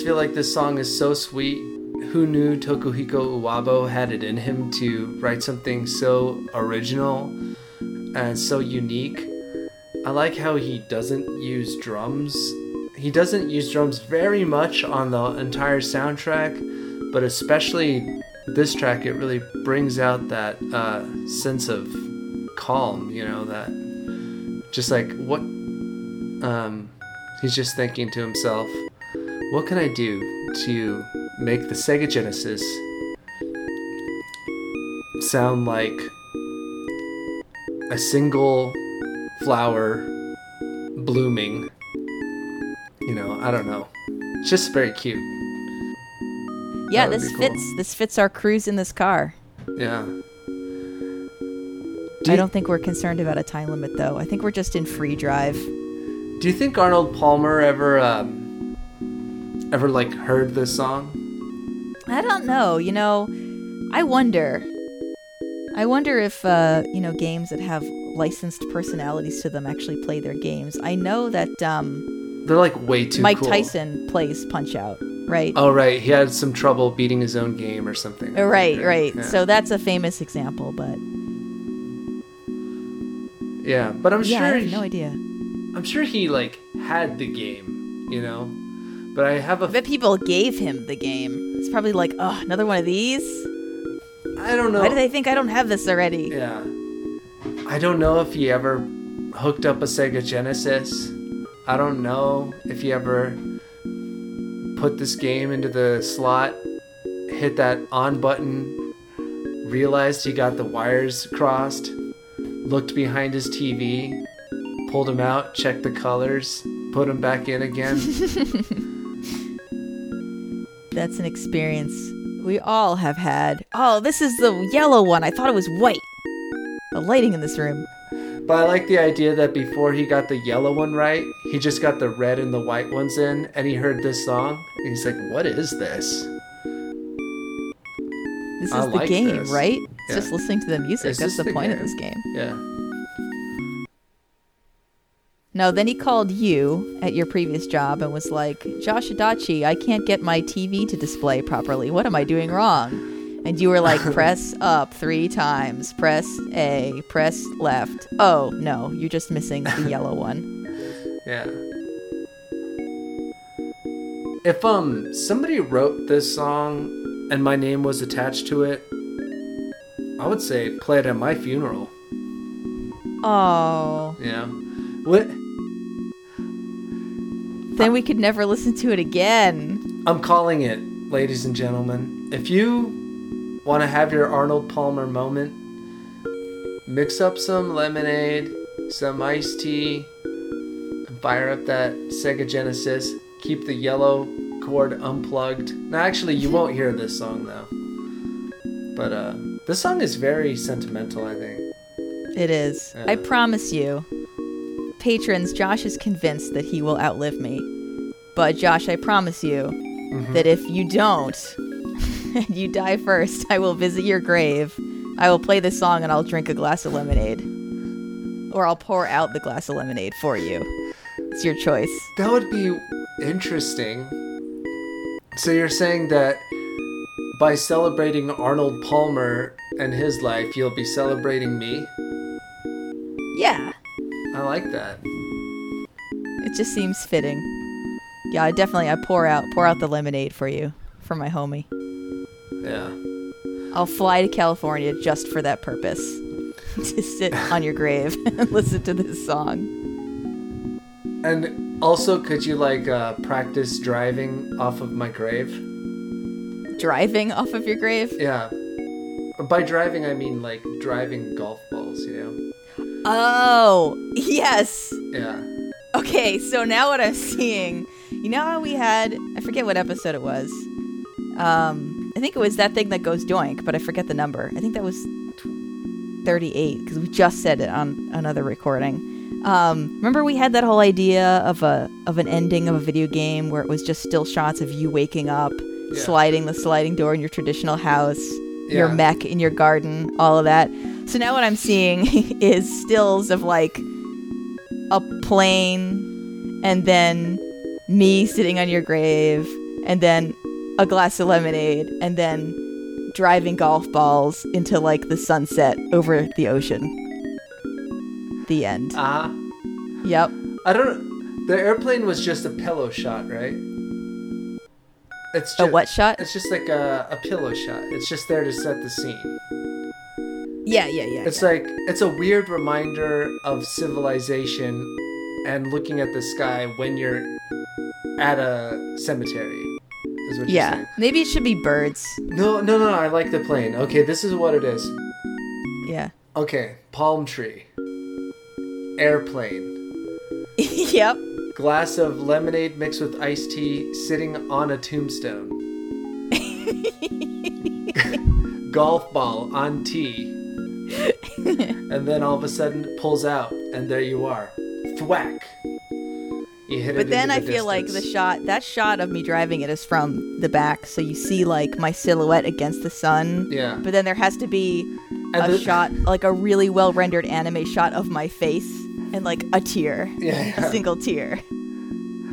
A: Feel like this song is so sweet. Who knew Tokuhiko Uwabo had it in him to write something so original and so unique? I like how he doesn't use drums. He doesn't use drums very much on the entire soundtrack, but especially this track, it really brings out that uh, sense of calm. You know that just like what um, he's just thinking to himself, what can I do to make the Sega Genesis sound like a single flower blooming? You know, I don't know. It's just very cute.
B: Yeah, this
A: cool.
B: fits. This fits our cruise in this car.
A: Yeah.
B: I don't think we're concerned about a time limit, though. I think we're just in free drive.
A: Do you think Arnold Palmer ever, um, ever like heard this song?
B: I don't know. You know, I wonder. I wonder if uh, you know games that have licensed personalities to them actually play their games. I know that um,
A: They're like way too
B: Mike
A: cool.
B: Tyson plays Punch Out, right?
A: Oh right, he had some trouble beating his own game or something. I
B: right,
A: think,
B: right.
A: Yeah.
B: So that's a famous example, but
A: yeah, but I'm
B: yeah, I
A: sure
B: have no idea.
A: I'm sure he like had the game, you know. But I have a
B: I bet people gave him the game. It's probably like, oh, another one of these.
A: I don't know.
B: Why do they think I don't have this already?
A: Yeah. I don't know if he ever hooked up a Sega Genesis. I don't know if he ever put this game into the slot, hit that on button, realized he got the wires crossed, looked behind his TV, pulled him out, checked the colors, put him back in again.
B: That's an experience we all have had. Oh, this is the yellow one. I thought it was white. The lighting in this room.
A: But I like the idea that before he got the yellow one right, he just got the red and the white ones in, and he heard this song, and he's like, "What is this?"
B: This is
A: I
B: the
A: like
B: game,
A: this.
B: right? It's
A: Yeah.
B: just listening to the music.
A: Is
B: That's the
A: the
B: point of this game.
A: Yeah.
B: No, then he called you at your previous job and was like, Josh Adachi, I can't get my TV to display properly. What am I doing wrong? And you were like, press up three times, press A, press left. Oh, no, you're just missing the yellow one.
A: Yeah. If um somebody wrote this song and my name was attached to it, I would say play it at my funeral.
B: Oh,
A: Yeah. What?
B: then we could never listen to it again.
A: I'm calling it, ladies and gentlemen. If you want to have your Arnold Palmer moment, mix up some lemonade, some iced tea, and fire up that Sega Genesis. Keep the yellow cord unplugged. Now, actually, you won't hear this song though. But uh, this song is very sentimental. I think.
B: It is. I promise you. Patrons, Josh is convinced that he will outlive me. But Josh, I promise you
A: Mm-hmm.
B: that if you don't, and you die first, I will visit your grave. I will play this song and I'll drink a glass of lemonade. Or I'll pour out the glass of lemonade for you. It's your choice.
A: That would be interesting. So you're saying that by celebrating Arnold Palmer and his life, you'll be celebrating me?
B: Yeah,
A: I like that.
B: it just seems fitting. Yeah, I definitely I pour out pour out the lemonade for you for my homie.
A: Yeah.
B: I'll fly to California just for that purpose. to sit on your grave and listen to this song.
A: And also, could you like uh, practice driving off of my grave?
B: Driving off of your grave?
A: Yeah. By driving, I mean like driving golf
B: Oh, yes.
A: Yeah.
B: Okay, so now what I'm seeing, you know how we had, I forget what episode it was. Um, I think it was that thing that goes doink, but I forget the number. I think that was 38 because we just said it on another recording. Um, remember we had that whole idea of a of an ending of a video game where it was just still shots of you waking up,
A: Yeah.
B: sliding the sliding door in your traditional house, your
A: Yeah.
B: mech in your garden, all of that. So now what I'm seeing is stills of like a plane and then me sitting on your grave and then a glass of lemonade and then driving golf balls into like the sunset over the ocean. The end.
A: Uh huh.
B: Yep.
A: I don't. The airplane was just a pillow shot, right? It's
B: just,
A: A
B: what shot?
A: It's just like a, a pillow shot. It's just there to set the scene.
B: Yeah, yeah, yeah.
A: It's like it's a weird reminder of civilization and looking at the sky when you're at a cemetery. Is what
B: yeah. Maybe it should be birds.
A: No, no, no. I like the plane. Okay, this is what it is.
B: Yeah.
A: Okay, palm tree, airplane,
B: yep.
A: Glass of lemonade mixed with iced tea, sitting on a tombstone. Golf ball on tee. and then all of a sudden it pulls out, and there you are. Thwack. You hit it
B: But then I
A: the
B: feel like the shot, that shot of me driving it is from the back, so you see like my silhouette against the sun.
A: Yeah.
B: But then there has to be
A: And
B: a
A: the-
B: shot, like a really well rendered anime shot of my face and like a tear,
A: Yeah,
B: a single tear.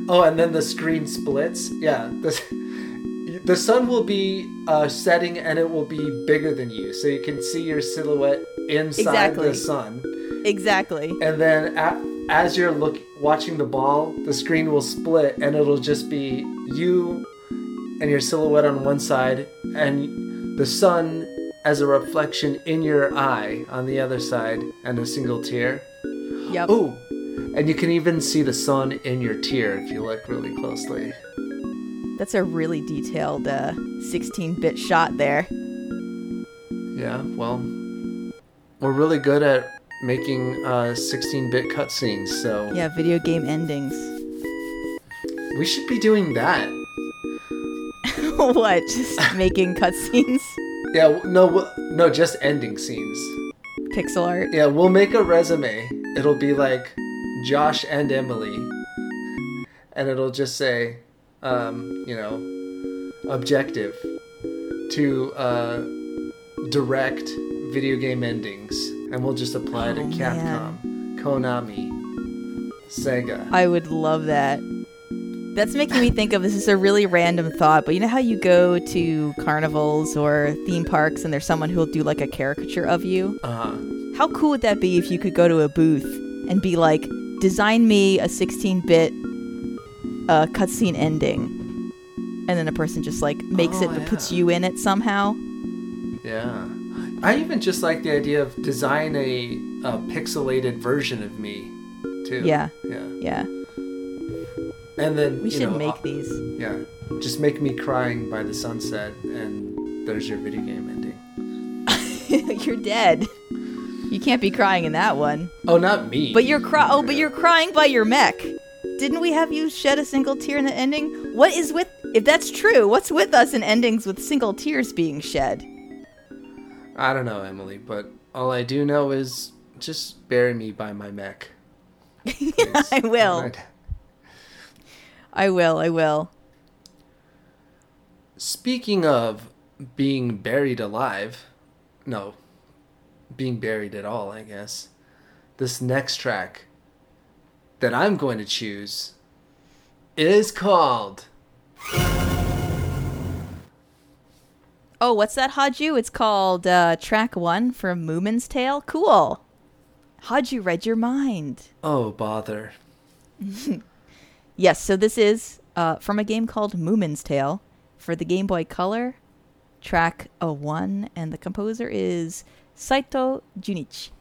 A: Oh, and then the screen splits. Yeah, the, the sun will be uh, setting and it will be bigger than you, so you can see your silhouette inside
B: Exactly.
A: the sun.
B: Exactly.
A: And then a- as you're look watching the ball, the screen will split and it'll just be you and your silhouette on one side, and the sun as a reflection in your eye on the other side, and a single tear.
B: Yep.
A: Ooh, and you can even see the sun in your tear if you look really closely.
B: That's a really detailed uh, 16-bit shot there.
A: Yeah, well, we're really good at making uh, 16-bit cutscenes, so
B: Yeah, video game endings.
A: we should be doing that.
B: what? Just making cutscenes?
A: Yeah, no, no, just ending scenes.
B: Pixel art?
A: Yeah, we'll make a resume it'll be like Josh and Emily, and it'll just say, um, you know, objective to uh, direct video game endings, and we'll just apply it
B: Oh,
A: to Capcom, Konami, Sega.
B: I would love that. That's making me think of this is a really random thought, but you know how you go to carnivals or theme parks and there's someone who'll do like a caricature of you?
A: Uh,
B: How cool would that be if you could go to a booth and be like, design me a 16 bit uh, cutscene ending? And then a person just like makes
A: Oh,
B: it but puts you in it somehow.
A: yeah. I even just like the idea of design a, a pixelated version of me, too.
B: Yeah.
A: Yeah.
B: Yeah.
A: And then
B: We should
A: know,
B: make
A: uh,
B: these.
A: Yeah, just make me crying by the sunset, and there's your video game ending.
B: you're dead. You can't be crying in that one.
A: Oh, not me.
B: But you're cry- oh, but you're crying by your mech. Didn't we have you shed a single tear in the ending? What is with if that's true, what's with us in endings with single tears being shed?
A: I don't know, Emily, but all I do know is just bury me by my mech.
B: I will.
A: Right.
B: I will, I will.
A: Speaking of being buried alive, no, being buried at all, I guess. This next track that I'm going to choose is called
B: Oh, what's that, Haju? It's called uh, track one from Moomin's Tale. Cool. Haju read your mind.
A: Oh Bother.
B: Yes, so this is uh, from a game called Moomin's Tale for the Game Boy Color, track a one, and the composer is Saito Junichi.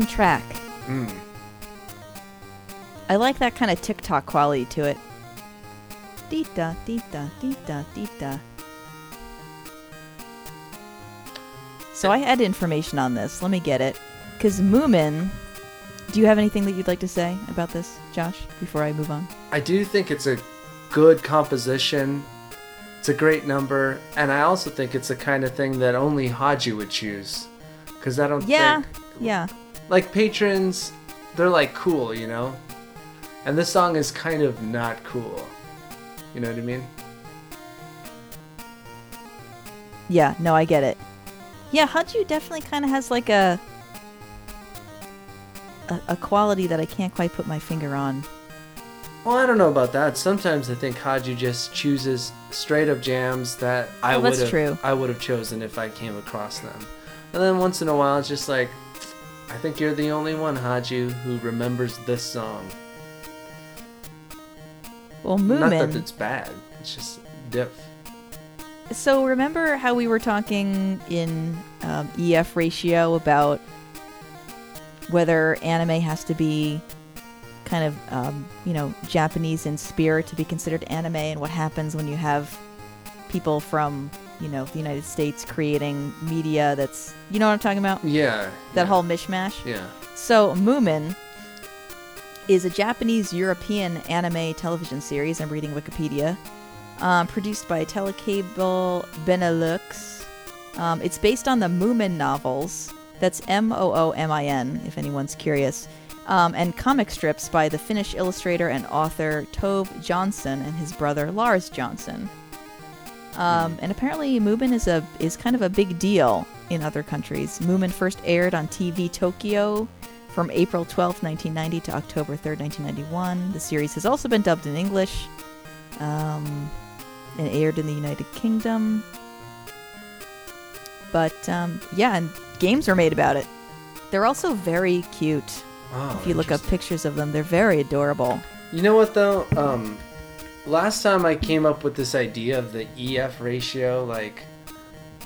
B: Interesting track.
A: Mm.
B: I like that kind of TikTok quality to it. Dita, dita, dita, dita. So I had information on this. Let me get it. Because Moomin. Do you have anything that you'd like to say about this, Josh, before I move on?
A: I do think it's a good composition. It's a great number, and I also think it's the kind of thing that only Haji would choose. Because I don't
B: Yeah,
A: think
B: yeah.
A: Like patrons, they're like cool, you know. And this song is kind of not cool. You know what I mean?
B: Yeah, no, I get it. Yeah, Haju definitely kind of has like a, a a quality that I can't quite put my finger on.
A: Well, I don't know about that. Sometimes I think Haji just chooses straight up jams that I
B: Well,
A: would have. I would have chosen if I came across them. And then once in a while, it's just like, I think you're the only one, Haji, who remembers this song.
B: Well,
A: Not that it's bad. It's just diff.
B: So remember how we were talking in um, EF ratio about whether anime has to be kind of um, you know Japanese in spirit to be considered anime, and what happens when you have people from you know the United States creating media that's you know what I'm talking about
A: Yeah.
B: that
A: yeah,
B: whole mishmash.
A: Yeah.
B: So, Moomin is a Japanese European anime television series. I'm reading Wikipedia. Um, produced by Telecable Benelux. Um, it's based on the Moomin novels. That's M O O M I N, if anyone's curious. Um, and comic strips by the Finnish illustrator and author Tove Johnson and his brother Lars Johnson. Um, and apparently, Moomin is a is kind of a big deal in other countries. Moomin first aired on TV Tokyo from April 12, 1990 to October 3rd, 1991. The series has also been dubbed in English. Um, and aired in the United Kingdom. But um, yeah, and games are made about it. They're also very cute.
A: Oh,
B: if you look up pictures of them, they're very adorable.
A: You know what though? Um, last time I came up with this idea of the EF ratio, like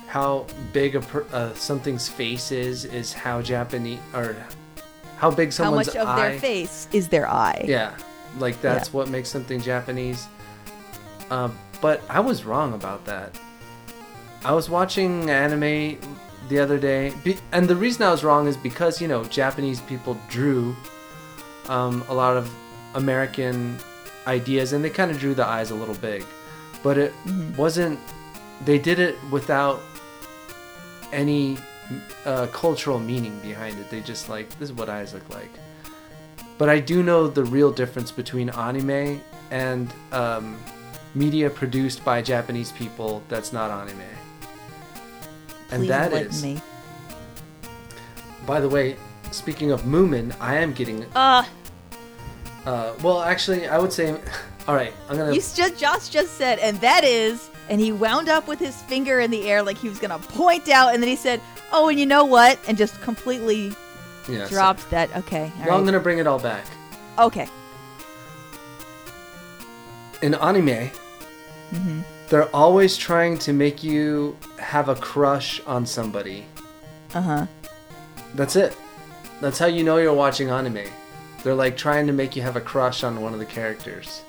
A: how big a per, uh, something's face is, is how Japanese or how big someone's
B: How
A: someone's
B: much of
A: eye.
B: their face is their eye?
A: Yeah, like that's what makes something Japanese. Um, but I was wrong about that. I was watching anime the other day, and the reason I was wrong is because you know Japanese people drew um, a lot of American ideas, and they kind of drew the eyes a little big, but it wasn't. They did it without any uh, cultural meaning behind it. They just like this is what eyes look like. But I do know the real difference between anime and um, media produced by Japanese people that's not anime. And
B: Please
A: that
B: enlighten me.
A: by the way, speaking of Moomin, I am getting.
B: Uh,
A: Uh, well, actually, I would say, all right, I'm gonna.
B: you just Josh just said, and that is, and he wound up with his finger in the air like he was gonna point out, and then he said, "Oh, and you know what?" and just completely
A: yeah, so-
B: dropped that. Okay, all
A: well, I'm gonna bring it all back.
B: okay.
A: In anime,
B: Mm-hmm.
A: they're always trying to make you have a crush on somebody.
B: Uh huh.
A: That's it. That's how you know you're watching anime. They're like trying to make you have a crush on one of the characters.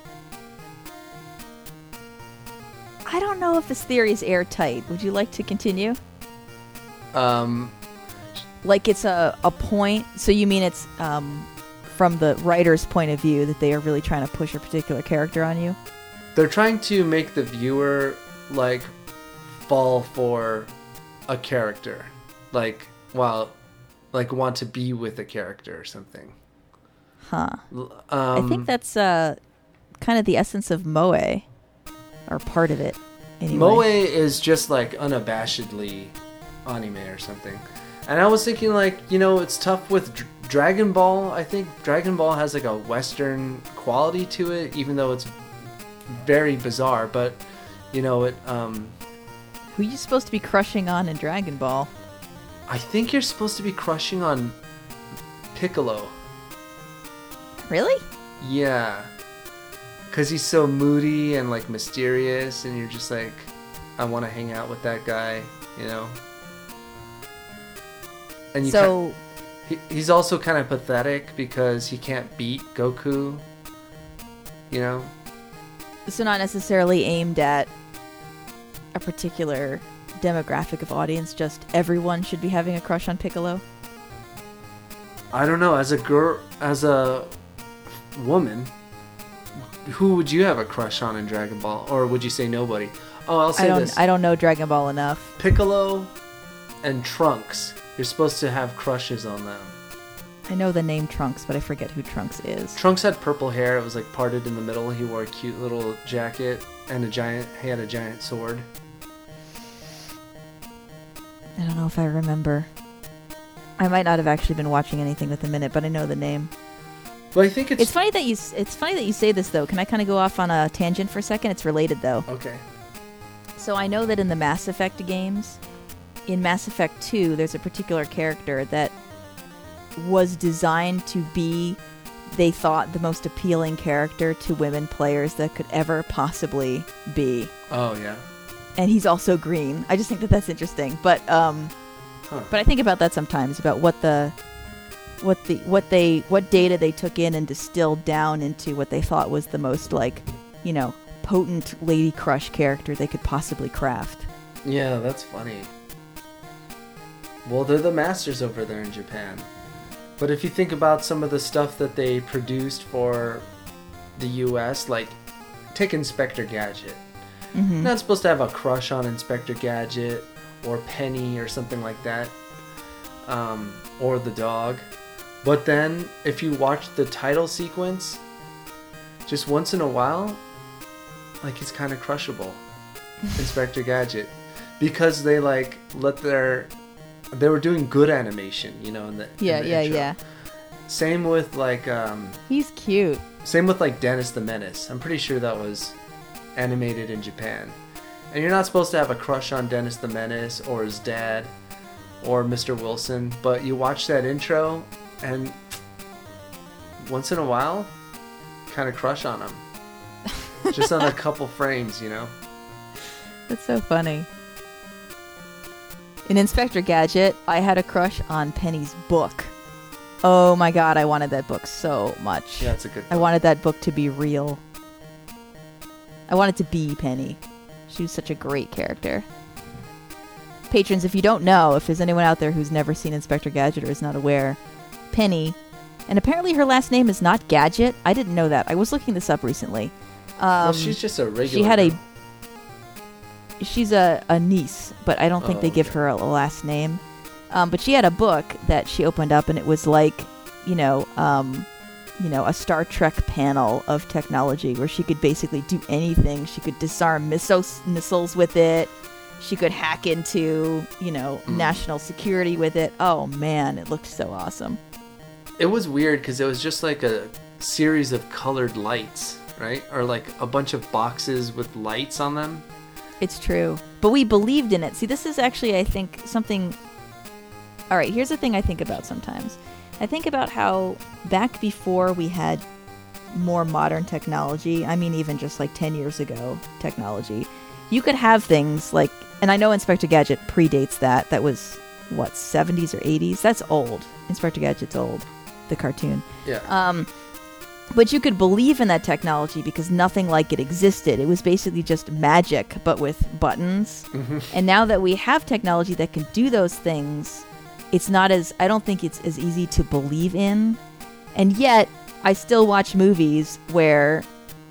B: I don't know if this theory is airtight. Would you like to continue?
A: Um,
B: Like it's a, a point. So you mean it's um, from the writer's point of view that they are really trying to push a particular character on you?
A: they're trying to make the viewer like fall for a character, like while like want to be with a character or something.
B: Huh.
A: Um,
B: I think that's uh, kind of the essence of moe, or part of it. Anyway.
A: Moe is just like unabashedly anime or something. And I was thinking like, you know, it's tough with Dr- Dragon Ball. I think Dragon Ball has like a western quality to it even though it's very bizarre, but you know, it um
B: Who you supposed to be crushing on in Dragon Ball?
A: I think you're supposed to be crushing on Piccolo.
B: Really?
A: Yeah. Cuz he's so moody and like mysterious and you're just like I want to hang out with that guy, you know. And you
B: so
A: He, he's also kind of pathetic because he can't beat Goku. You know?
B: so not necessarily aimed at a particular demographic of audience. Just everyone should be having a crush on Piccolo.
A: I don't know. As a girl, as a woman, who would you have a crush on in Dragon Ball, or would you say nobody? Oh, I'll
B: I
A: say
B: don't.
A: this:
B: I don't know Dragon Ball enough.
A: Piccolo and Trunks. You're supposed to have crushes on them.
B: I know the name Trunks, but I forget who Trunks is.
A: Trunks had purple hair. It was like parted in the middle. He wore a cute little jacket and a giant. He had a giant sword.
B: I don't know if I remember. I might not have actually been watching anything with a minute, but I know the name.
A: But I think it's,
B: It's funny that you. s- It's funny that you say this though. Can I kind of go off on a tangent for a second? It's related though.
A: okay.
B: So I know that in the Mass Effect games, in Mass Effect 2, there's a particular character that was designed to be, they thought, the most appealing character to women players that could ever possibly be.
A: Oh yeah.
B: And he's also green. I just think that that's interesting. But um,
A: Huh.
B: but I think about that sometimes about what the what the what they what data they took in and distilled down into what they thought was the most like, you know, potent lady crush character they could possibly craft.
A: Yeah, that's funny. Well, they're the masters over there in Japan. But if you think about some of the stuff that they produced for the US, like take Inspector Gadget.
B: Mm-hmm.
A: Not supposed to have a crush on Inspector Gadget or Penny or something like that. Um, or the dog. But then, if you watch the title sequence, just once in a while, like he's kind of crushable. Inspector Gadget. Because they like let their. They were doing good animation, you know, in the. in
B: Yeah,
A: the
B: yeah,
A: intro.
B: yeah.
A: Same with like. um
B: He's cute.
A: Same with like Dennis the Menace. I'm pretty sure that was animated in Japan. And you're not supposed to have a crush on Dennis the Menace or his dad or Mr. Wilson, but you watch that intro and once in a while, kind of crush on him. Just on a couple frames, you know?
B: That's so funny. In Inspector Gadget, I had a crush on Penny's book. Oh my god, I wanted that book so much.
A: Yeah, it's a good
B: I wanted that book to be real. I wanted to be Penny. She was such a great character. Patrons, if you don't know, if there's anyone out there who's never seen Inspector Gadget or is not aware, Penny, and apparently her last name is not Gadget. I didn't know that. I was looking this up recently. Um,
A: well, she's just a regular.
B: she had a she's a, a niece but i don't think
A: Oh,
B: they give
A: okay.
B: her a, last name um, but she had a book that she opened up and it was like you know um, you know a star trek panel of technology where she could basically do anything she could disarm missiles missiles with it she could hack into you know
A: Mm.
B: national security with it oh man it looked so awesome
A: It was weird because it was just like a series of colored lights, right? Or like a bunch of boxes with lights on them.
B: It's true. But we believed in it. See, this is actually, I think, something. All right, here's the thing I think about sometimes. I think about how back before we had more modern technology, I mean, even just like 10 years ago, technology, you could have things like, and I know Inspector Gadget predates that. That was, what, 70s or 80s? That's old. Inspector Gadget's old, the cartoon.
A: Yeah.
B: Um, but you could believe in that technology because nothing like it existed. It was basically just magic, but with buttons. And now that we have technology that can do those things, it's not as, I don't think it's as easy to believe in. And yet, I still watch movies where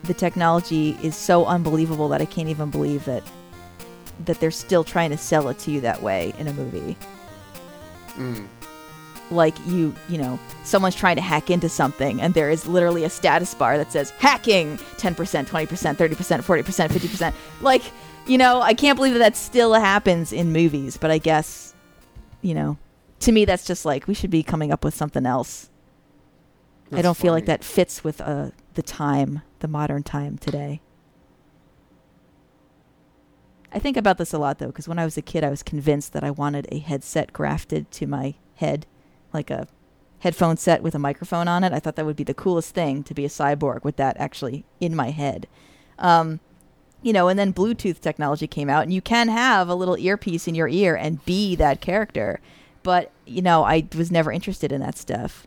B: the technology is so unbelievable that I can't even believe that that they're still trying to sell it to you that way in a movie
A: Mm.
B: Like you you know someone's trying to hack into something and there is literally a status bar that says hacking 10% 20% 30% 40% 50% like you know i can't believe that that still happens in movies but i guess you know to me that's just like we should be coming up with something else. I don't feel like that fits with uh, the time the modern time today. I think about this a lot though, because when I was a kid, I was convinced that I wanted a headset grafted to my head, like a headphone set with a microphone on it. I thought that would be the coolest thing to be a cyborg with that actually in my head. Um, you know, and then Bluetooth technology came out, and you can have a little earpiece in your ear and be that character. But you know, I was never interested in that stuff,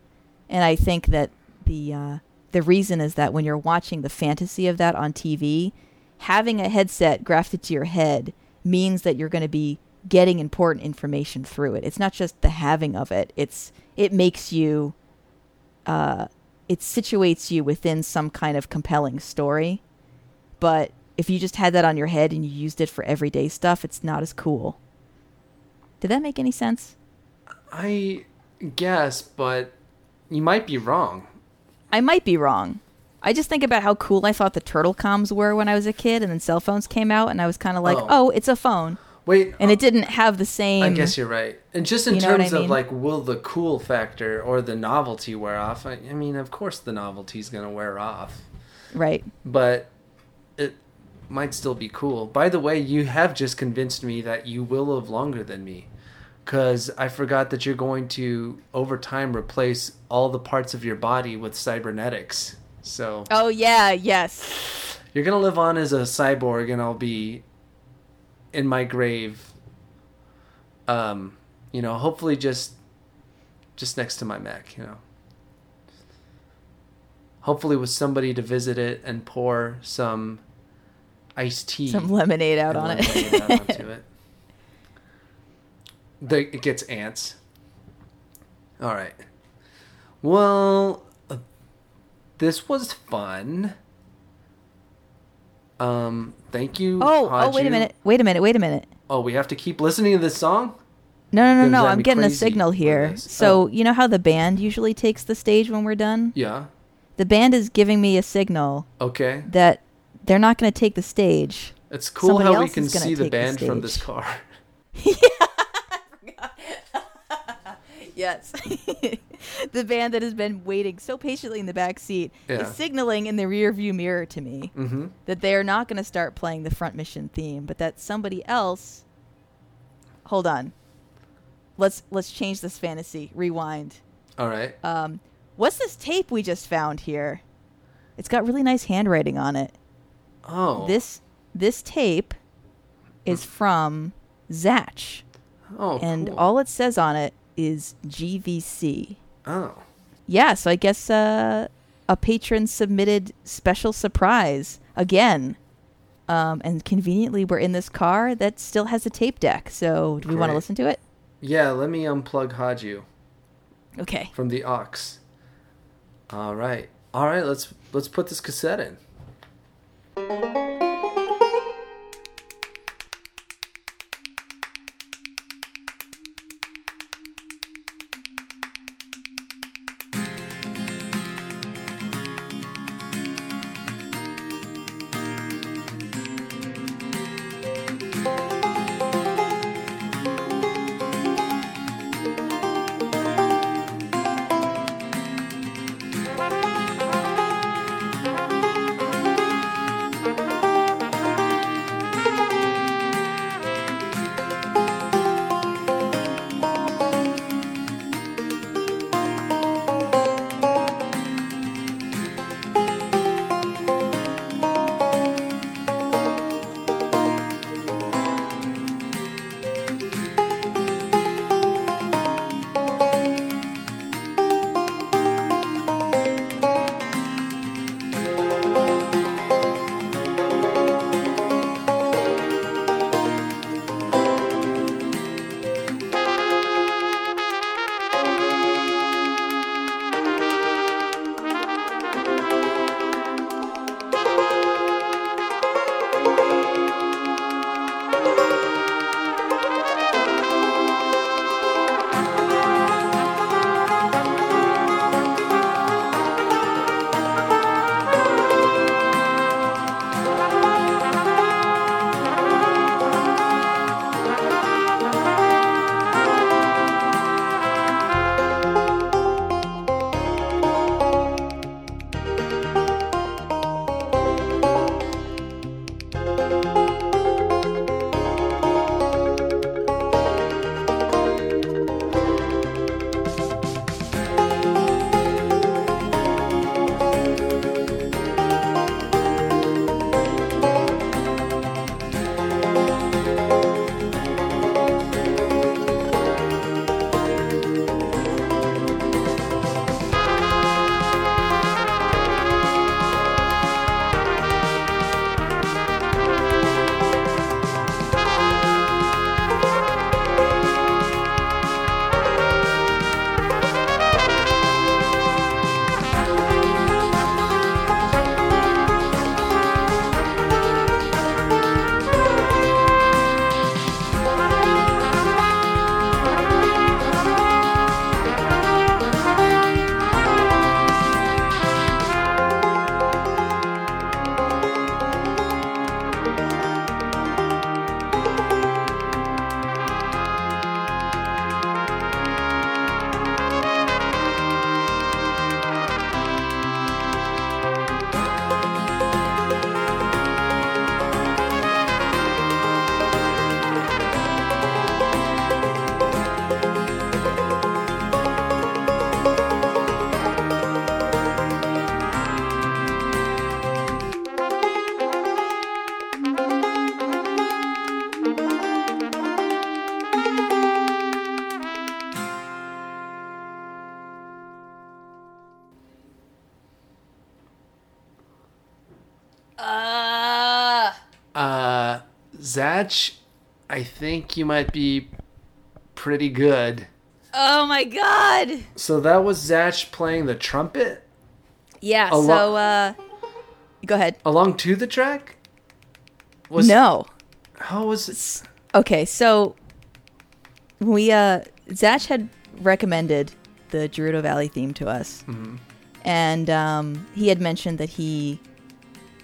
B: and I think that the uh, the reason is that when you're watching the fantasy of that on TV, having a headset grafted to your head means that you're going to be getting important information through it. It's not just the having of it. It's it makes you uh it situates you within some kind of compelling story. But if you just had that on your head and you used it for everyday stuff, it's not as cool. Did that make any sense?
A: I guess, but you might be wrong.
B: I might be wrong. I just think about how cool I thought the turtle comms were when I was a kid, and then cell phones came out, and I was kind of like,
A: Oh.
B: oh. it's a phone.
A: Wait,
B: And it um, didn't have the same.
A: I guess you're right. And just in
B: You know what
A: terms of
B: mean?
A: like, will the cool factor or the novelty wear off? I, I mean, of course the novelty's gonna wear off,
B: Right.
A: but it might still be cool. By the way, you have just convinced me that you will live longer than me, because I forgot that you're going to over time replace all the parts of your body with cybernetics. So
B: Oh, yeah, yes.
A: you're gonna live on as a cyborg, and I'll be in my grave. Um, you know, hopefully just just next to my mech You know, hopefully with somebody to visit it and pour some iced tea,
B: Some lemonade out on
A: lemonade
B: it.
A: out it. The, it gets ants. All right. Well, uh, this was fun. Um, thank you.
B: oh, oh, wait a minute. Wait a minute. Wait a minute.
A: Oh, we have to keep listening to this song?
B: No, no, no, no. I'm getting a signal here. So,
A: Oh.
B: you know how the band usually takes the stage when we're done?
A: Yeah.
B: The band is giving me a signal
A: Okay.
B: that they're not going to take the stage.
A: It's cool
B: Somebody
A: how we can see the
B: take the
A: band from this
B: car.
A: car.
B: Yes. the band that has been waiting so patiently in the back seat
A: Yeah.
B: is signaling in the rear view mirror to me
A: Mm-hmm.
B: that they are not going to start playing the front mission theme, but that somebody else Hold on. Let's let's change this fantasy. Rewind.
A: All right.
B: Um what's this tape we just found here? It's got really nice handwriting on it.
A: oh.
B: This this tape is from Zatch.
A: Oh.
B: and
A: cool.
B: all it says on it is GVC.
A: Oh.
B: Yeah, so I guess uh, a patron submitted special surprise again. Um, and conveniently, we're in this car that still has a tape deck. So, do we want to listen to it?
A: Yeah. Let me unplug Haju
B: Okay.
A: from the aux. All right. All right. Let's let's put this cassette in. Zatch, I think you might be pretty good.
B: oh my god.
A: So that was Zach playing the trumpet
B: Yeah, so uh go ahead.
A: along to the track. Was
B: no.
A: How was it?
B: Okay, so we uh Zatch had recommended the Gerudo Valley theme to us. And um, he had mentioned that he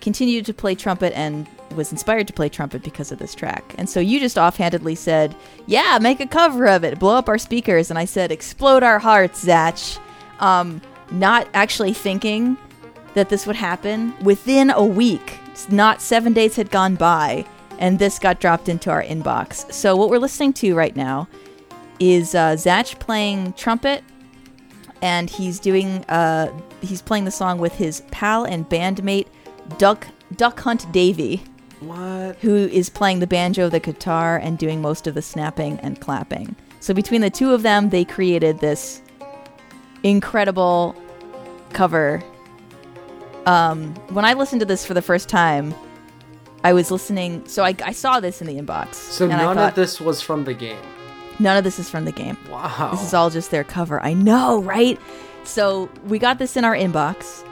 B: continued to play trumpet and was inspired to play trumpet because of this track. And so you just offhandedly said, "Yeah, make a cover of it, blow up our speakers." And I said, "Explode our hearts, Zach." Um, not actually thinking that this would happen within a week. Not seven days had gone by, and this got dropped into our inbox. So what we're listening to right now is uh, Zach playing trumpet, and he's doing uh, he's playing the song with his pal and bandmate Duck Duck Hunt Davy,
A: What?
B: who is playing the banjo, the guitar, and doing most of the snapping and clapping. So between the two of them, they created this incredible cover. Um, when I listened to this for the first time, I was listening. So I, I saw this in the inbox.
A: So none
B: thought,
A: of this was from the game.
B: None of this is from the game.
A: Wow.
B: This is all just their cover. I know, right? So we got this in our inbox,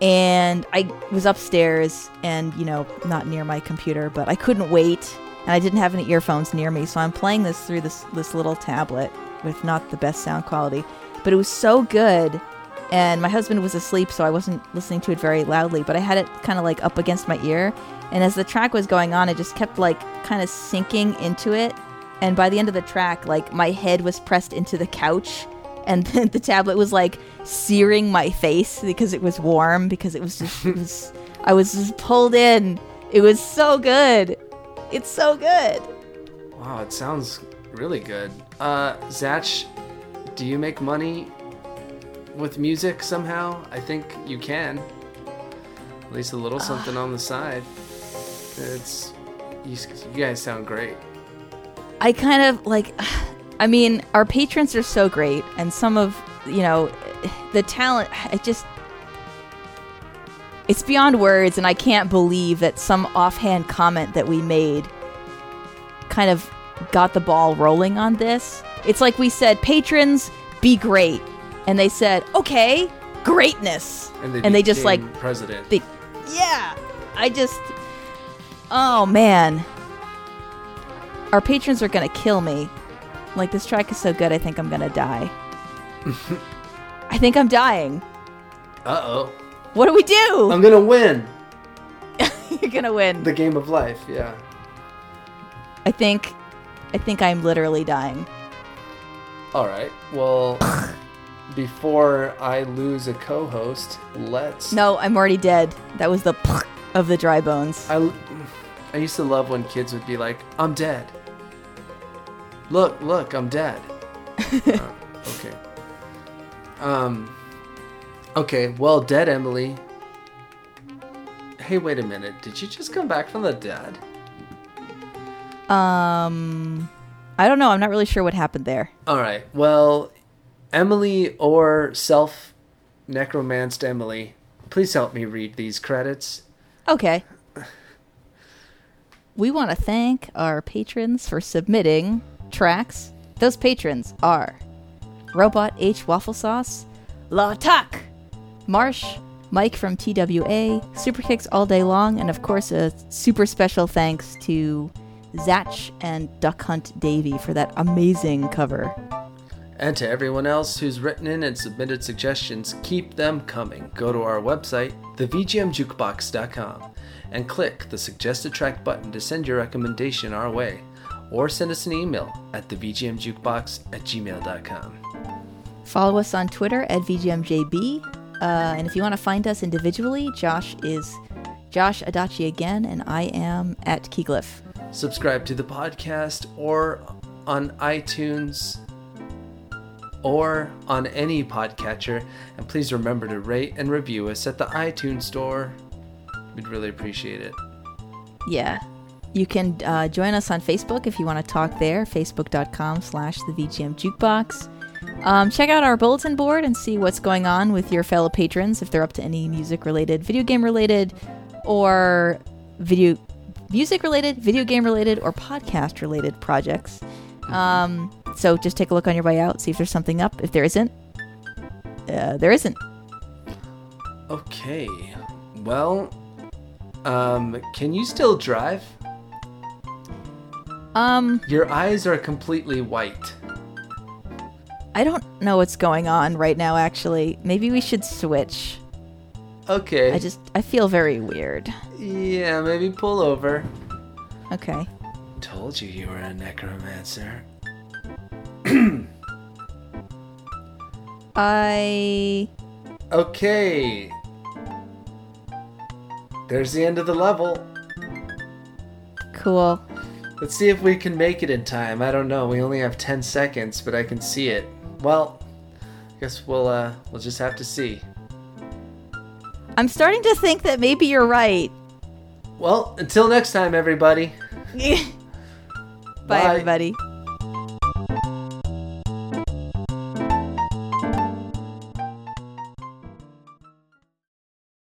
B: and I was upstairs and, you know, not near my computer, but I couldn't wait, and I didn't have any earphones near me, so I'm playing this through this this little tablet with not the best sound quality, but it was so good. And my husband was asleep, so I wasn't listening to it very loudly, but I had it kind of like up against my ear. And as the track was going on, it just kept like kind of sinking into it and by the end of the track like my head was pressed into the couch and then the tablet was like searing my face because it was warm because it was just it was i was just pulled in it was so good it's so good
A: Wow, it sounds really good. Uh, Zach, do you make money with music somehow? I think you can. At least a little something on the side. It's you, you guys sound great.
B: i kind of like i mean our patrons are so great and some of you know the talent it just it's beyond words and i can't believe that some offhand comment that we made kind of got the ball rolling on this. It's like we said patrons be great. And they said okay greatness.
A: And they,
B: just like
A: president.
B: they yeah i just oh man. Our patrons are gonna kill me like this track is so good i think i'm gonna die i think i'm dying
A: uh oh,
B: what do we do
A: I'm gonna win
B: you're gonna win
A: the game of life. Yeah.
B: i think i think i'm literally dying
A: All right. Well, before I lose a co-host, let's.
B: no i'm already dead that was the of the dry bones
A: I, I used to love when kids would be like, I'm dead. Look, look, I'm dead. Uh, okay. Um, okay, well, dead Emily. Hey, wait a minute. Did you just come back from the dead?
B: um i don't know i'm not really sure what happened there
A: All right, well, Emily or self necromanced Emily, please help me read these credits.
B: Okay. We want to thank our patrons for submitting tracks. Those patrons are Robot H Waffle Sauce, La Tuck, Marsh, Mike from TWA, Super Kicks All Day Long, and of course a super special thanks to Zach and Duck Hunt Davy for that amazing cover.
A: And to everyone else who's written in and submitted suggestions, keep them coming. Go to our website, thevgmjukebox.com, and click the suggested track button to send your recommendation our way, or send us an email at thevgmjukebox at gmail.com.
B: Follow us on Twitter at VGMJB. Uh, and if you want to find us individually, Josh is Josh Adachi again, and I am at Keyglyph.
A: Subscribe to the podcast or on iTunes or on any podcatcher, and please remember to rate and review us at the iTunes store. We'd really appreciate it.
B: Yeah. You can uh, join us on Facebook if you want to talk there, facebook.com slash the VGM Jukebox. Um, check out our bulletin board and see what's going on with your fellow patrons if they're up to any music related, video game related, or video music related, video game related, or podcast related projects. Um, so just take a look on your way out, see if there's something up. If there isn't, uh, there isn't.
A: Okay. Well, um, can you still drive?
B: Um,
A: Your eyes are completely white.
B: I don't know what's going on right now, actually. Maybe we should switch.
A: Okay.
B: I just I feel very weird.
A: Yeah, maybe pull over.
B: Okay.
A: Told you you were a necromancer.
B: I
A: Okay. There's the end of the level.
B: cool.
A: Let's see if we can make it in time. I don't know. We only have 10 seconds, but I can see it. Well, I guess we'll uh we'll just have to see.
B: I'm starting to think that maybe you're right.
A: Well, until next time everybody.
B: Bye,
A: Bye.
B: everybody.